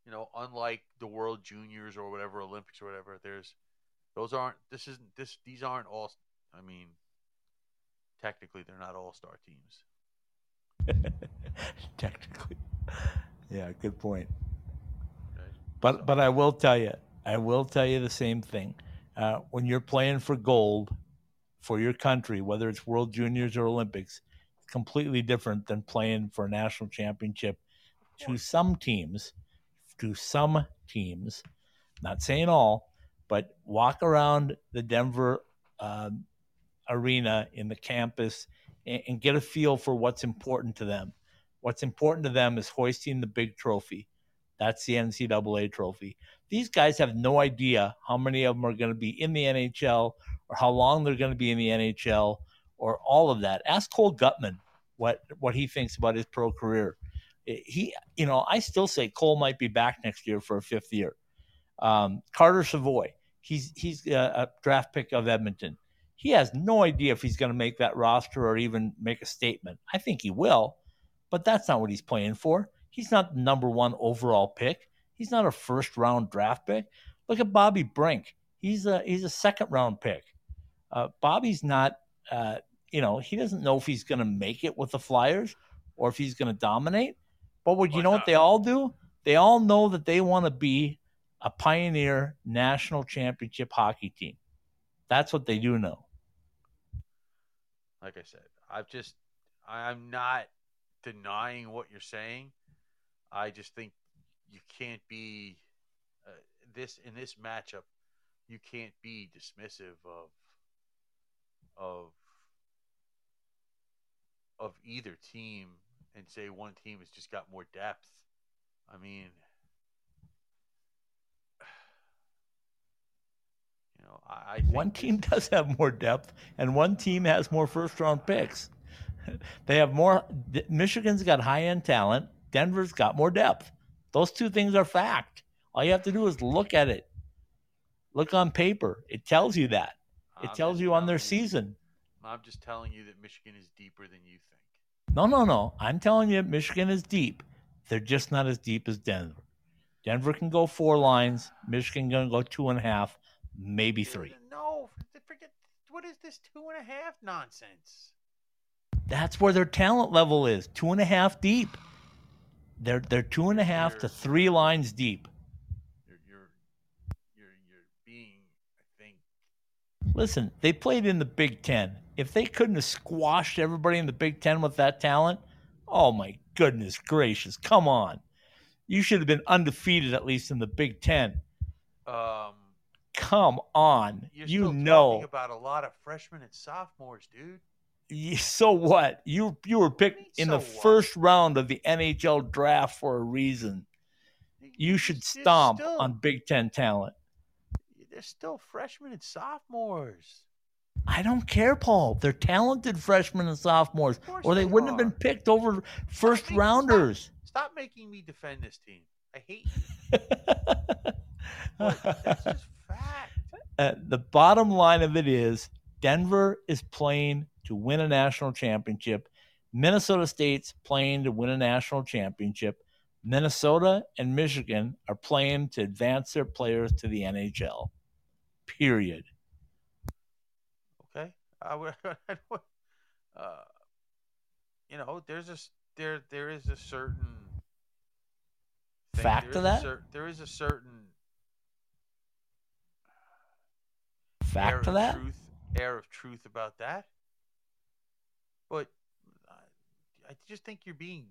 You know, unlike the World Juniors or whatever Olympics or whatever, there's those aren't. This isn't this. These aren't all. I mean, technically, they're not all star teams. Technically. Yeah, good point. Okay? But but I will tell you, I will tell you the same thing. Uh, when you're playing for gold for your country, whether it's World Juniors or Olympics, completely different than playing for a national championship. To some teams, to some teams, not saying all, but walk around the Denver um, arena in the campus and, and get a feel for what's important to them. What's important to them is hoisting the big trophy. That's the NCAA trophy. These guys have no idea how many of them are going to be in the NHL or how long they're going to be in the NHL or all of that. Ask Cole Guttman what what he thinks about his pro career. He, you know, I still say Cole might be back next year for a fifth year. Um, Carter Savoie, he's he's a, a draft pick of Edmonton. He has no idea if he's going to make that roster or even make a statement. I think he will, but that's not what he's playing for. He's not the number one overall pick. He's not a first round draft pick. Look at Bobby Brink. He's a he's a second round pick. Uh, Bobby's not. Uh, you know, he doesn't know if he's going to make it with the Flyers or if he's going to dominate. But what you know what they all do? They all know that they want to be a pioneer national championship hockey team. That's what they do know. like I said, I've just I'm not denying what you're saying. I just think you can't be uh, this in this matchup. You can't be dismissive of of of either team and say one team has just got more depth. I mean, you know, I, I One team does have more depth, and one team has more first round picks. They have more. Michigan's got high end talent. Denver's got more depth. Those two things are fact. All you have to do is look at it. Look on paper. It tells you that. It tells you on their season. I'm just telling you that Michigan is deeper than you think. No, no, no. I'm telling you, Michigan is deep. They're just not as deep as Denver. Denver can go four lines. Michigan going to go two and a half, maybe three. No, forget what is this two and a half nonsense? That's where their talent level is. Two and a half deep. They're they're two and a half to You're- three lines deep. You're you're you're you're being, I think. Listen, they played in the Big Ten. If they couldn't have squashed everybody in the Big Ten with that talent, oh my goodness gracious, come on. You should have been undefeated at least in the Big Ten. Um, Come on. you're you still know. talking about a lot of freshmen and sophomores, dude. Y- So what? You you were picked mean, in the what? first round of the NHL draft for a reason. You should stomp still- on Big Ten talent. There's still freshmen and sophomores. I don't care, Paul. They're talented freshmen and sophomores, or they they wouldn't have been picked over first stop rounders. Stop making me defend this team. I hate you. That's just fact. Uh, the bottom line of it is Denver is playing to win a national championship. Minnesota State's playing to win a national championship. Minnesota and Michigan are playing to advance their players to the NHL. Period. I would. I would uh, you know, there's a there there is a certain thing- Fact there to that? cer- there is a certain air Fact to of that? truth air of truth about that. But I, I just think you're being.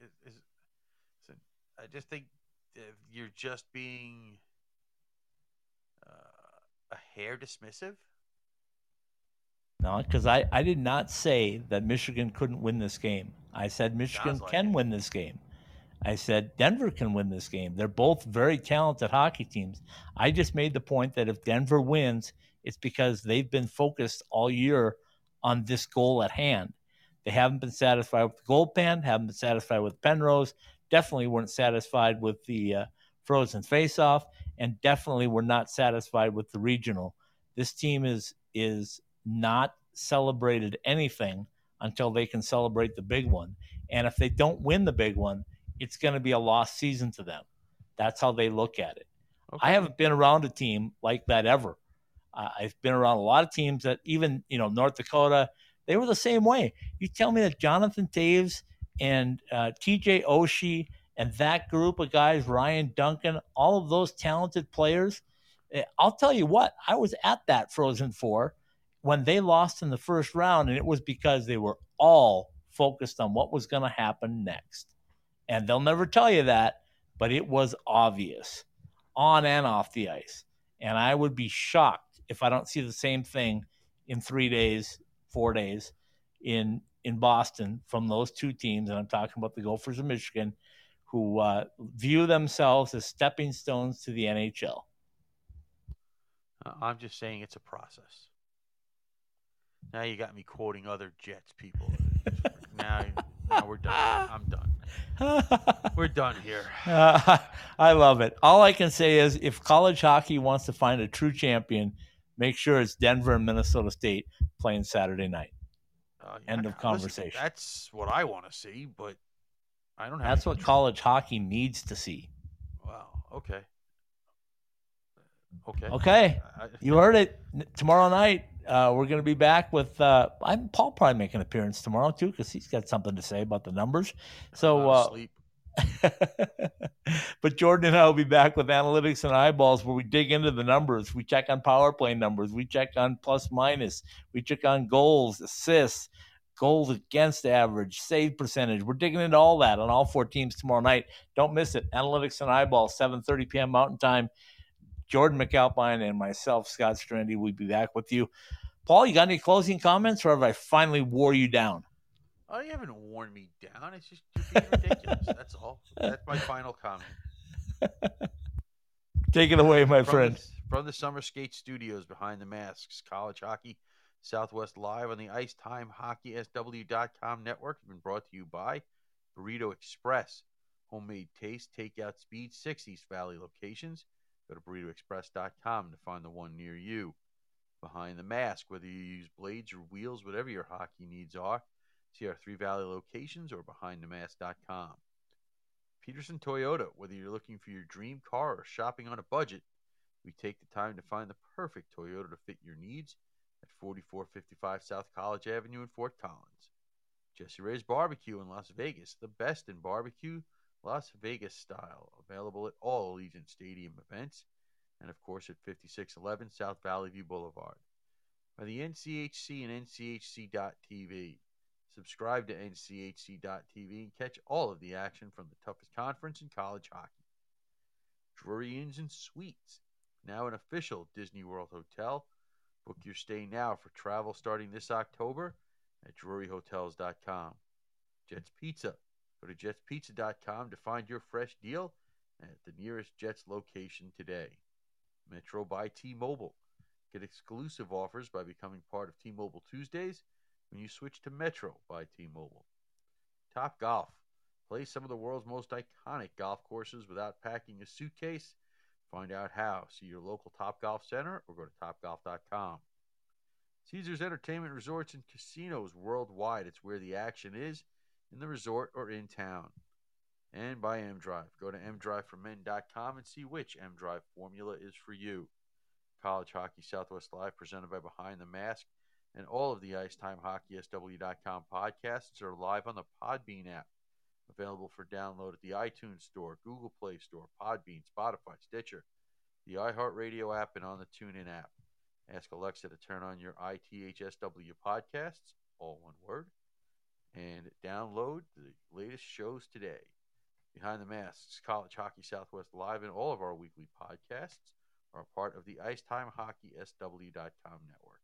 Is, is- I just think you're just being uh, a hair dismissive. No, because I, I did not say that Michigan couldn't win this game. I said Michigan like can it. win this game. I said Denver can win this game. They're both very talented hockey teams. I just made the point that if Denver wins, it's because they've been focused all year on this goal at hand. They haven't been satisfied with the Gold Pan, haven't been satisfied with Penrose, definitely weren't satisfied with the uh, frozen faceoff, and definitely were not satisfied with the regional. This team is is not celebrated anything until they can celebrate the big one. And if they don't win the big one, it's going to be a lost season to them. That's how they look at it. I haven't been around a team like that ever. Uh, I've been around a lot of teams that even, you know, North Dakota, they were the same way. You tell me that Jonathan Toews and uh, TJ Oshie and that group of guys, Ryan Duncan, all of those talented players, eh, I'll tell you what, I was at that Frozen Four when they lost in the first round, and it was because they were all focused on what was going to happen next. And they'll never tell you that, but it was obvious on and off the ice. And I would be shocked if I don't see the same thing in three days, four days in in Boston from those two teams. And I'm talking about the Gophers of Michigan, who uh, view themselves as stepping stones to the NHL. Uh, I'm just saying it's a process. Now you got me quoting other Jets people. now, now we're done. I'm done. We're done here. Uh, I love it. All I can say is if college hockey wants to find a true champion, make sure it's Denver and Minnesota State playing Saturday night. Uh, End of listen, conversation. that's what I want to see, but I don't have. That's what college hockey needs to see. Wow. Okay. Okay. Okay. I- You heard it. Tomorrow night, uh, we're going to be back with uh, I'm Paul probably make an appearance tomorrow too because he's got something to say about the numbers. So, uh, but Jordan and I will be back with analytics and eyeballs where we dig into the numbers. We check on power play numbers. We check on plus minus. We check on goals, assists, goals against average, save percentage. We're digging into all that on all four teams tomorrow night. Don't miss it. Analytics and eyeballs, 7:30 p.m. Mountain Time. Jordan McAlpine and myself, Scott Strandy, will be back with you. Paul, you got any closing comments, or have I finally wore you down? Oh, you haven't worn me down. It's just you're being ridiculous. That's all. That's my final comment. Take it away, my from friend. The, from the Summer Skate Studios behind the masks, college hockey, Southwest Live on the IcetimeHockeySW.com network has been brought to you by Burrito Express, homemade taste, takeout speed, six East Valley locations. Go to burritoexpress.com to find the one near you. Behind the mask, whether you use blades or wheels, whatever your hockey needs are, see our Three Valley locations or behindthemask.com. Peterson Toyota, whether you're looking for your dream car or shopping on a budget, we take the time to find the perfect Toyota to fit your needs at 4455 South College Avenue in Fort Collins. Jessie Rae's Barbecue in Las Vegas, the best in barbecue, Las Vegas style, available at all Allegiant Stadium events, and of course at 5611 South Valley View Boulevard. By the NCHC and NCHC.TV. Subscribe to NCHC.TV and catch all of the action from the toughest conference in college hockey. Drury Inns and Suites, now an official Disney World hotel. Book your stay now for travel starting this October at druryhotels.com. Jets Pizza. Go to jetspizza.com to find your fresh deal at the nearest Jets location today. Metro by T-Mobile. Get exclusive offers by becoming part of T-Mobile Tuesdays when you switch to Metro by T-Mobile. Top Golf. Play some of the world's most iconic golf courses without packing a suitcase. Find out how. See your local Top Golf Center or go to topgolf.com. Caesars Entertainment Resorts and Casinos worldwide. It's where the action is in the resort or in town. And by mDrive. Go to mdriveformen.com and see which mDrive formula is for you. College Hockey Southwest Live presented by Behind the Mask and all of the IcetimeHockeySW.com podcasts are live on the Podbean app. Available for download at the iTunes Store, Google Play Store, Podbean, Spotify, Stitcher, the iHeartRadio app, and on the TuneIn app. Ask Alexa to turn on your ITHSW podcasts, all one word, and download the latest shows today. Behind the Masks, College Hockey Southwest Live, and all of our weekly podcasts are part of the IcetimeHockeySW.com network.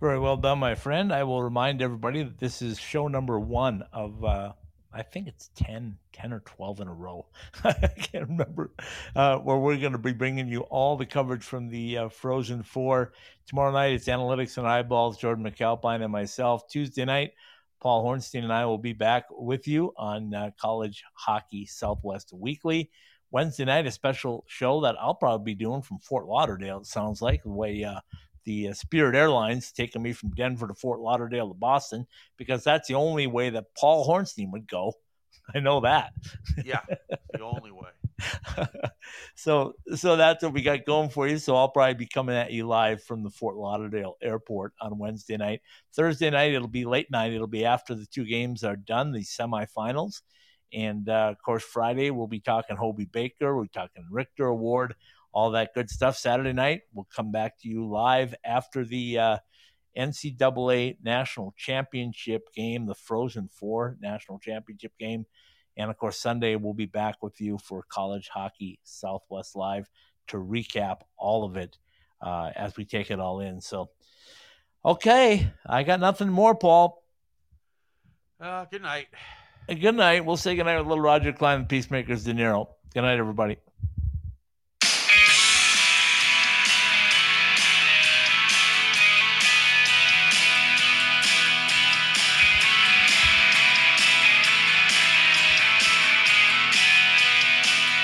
Very well done, my friend. I will remind everybody that this is show number one of, uh, I think it's 10, 10 or 12 in a row. I can't remember, uh, where we're going to be bringing you all the coverage from the uh, Frozen Four. Tomorrow night, it's Analytics and Eyeballs, Jordan McAlpine and myself. Tuesday night, Paul Hornstein and I will be back with you on uh, College Hockey Southwest Weekly. Wednesday night, a special show that I'll probably be doing from Fort Lauderdale, it sounds like, the way uh, the uh, Spirit Airlines taking me from Denver to Fort Lauderdale to Boston because that's the only way that Paul Hornstein would go. I know that. Yeah, the only way. so so that's what we got going for you. So I'll probably be coming at you live from the Fort Lauderdale airport on Wednesday night. Thursday night it'll be late night. It'll be after the two games are done, the semifinals. And uh, of course, Friday we'll be talking Hobey Baker. We're talking Richter Award all that good stuff. Saturday night, we'll come back to you live after the uh, NCAA National Championship game, the Frozen Four National Championship game. And of course, Sunday, we'll be back with you for College Hockey Southwest Live to recap all of it uh, as we take it all in. So, okay, I got nothing more, Paul. Uh, good night. Good night. We'll say good night with little Roger Clyne and Peacemakers De Niro. Good night, everybody.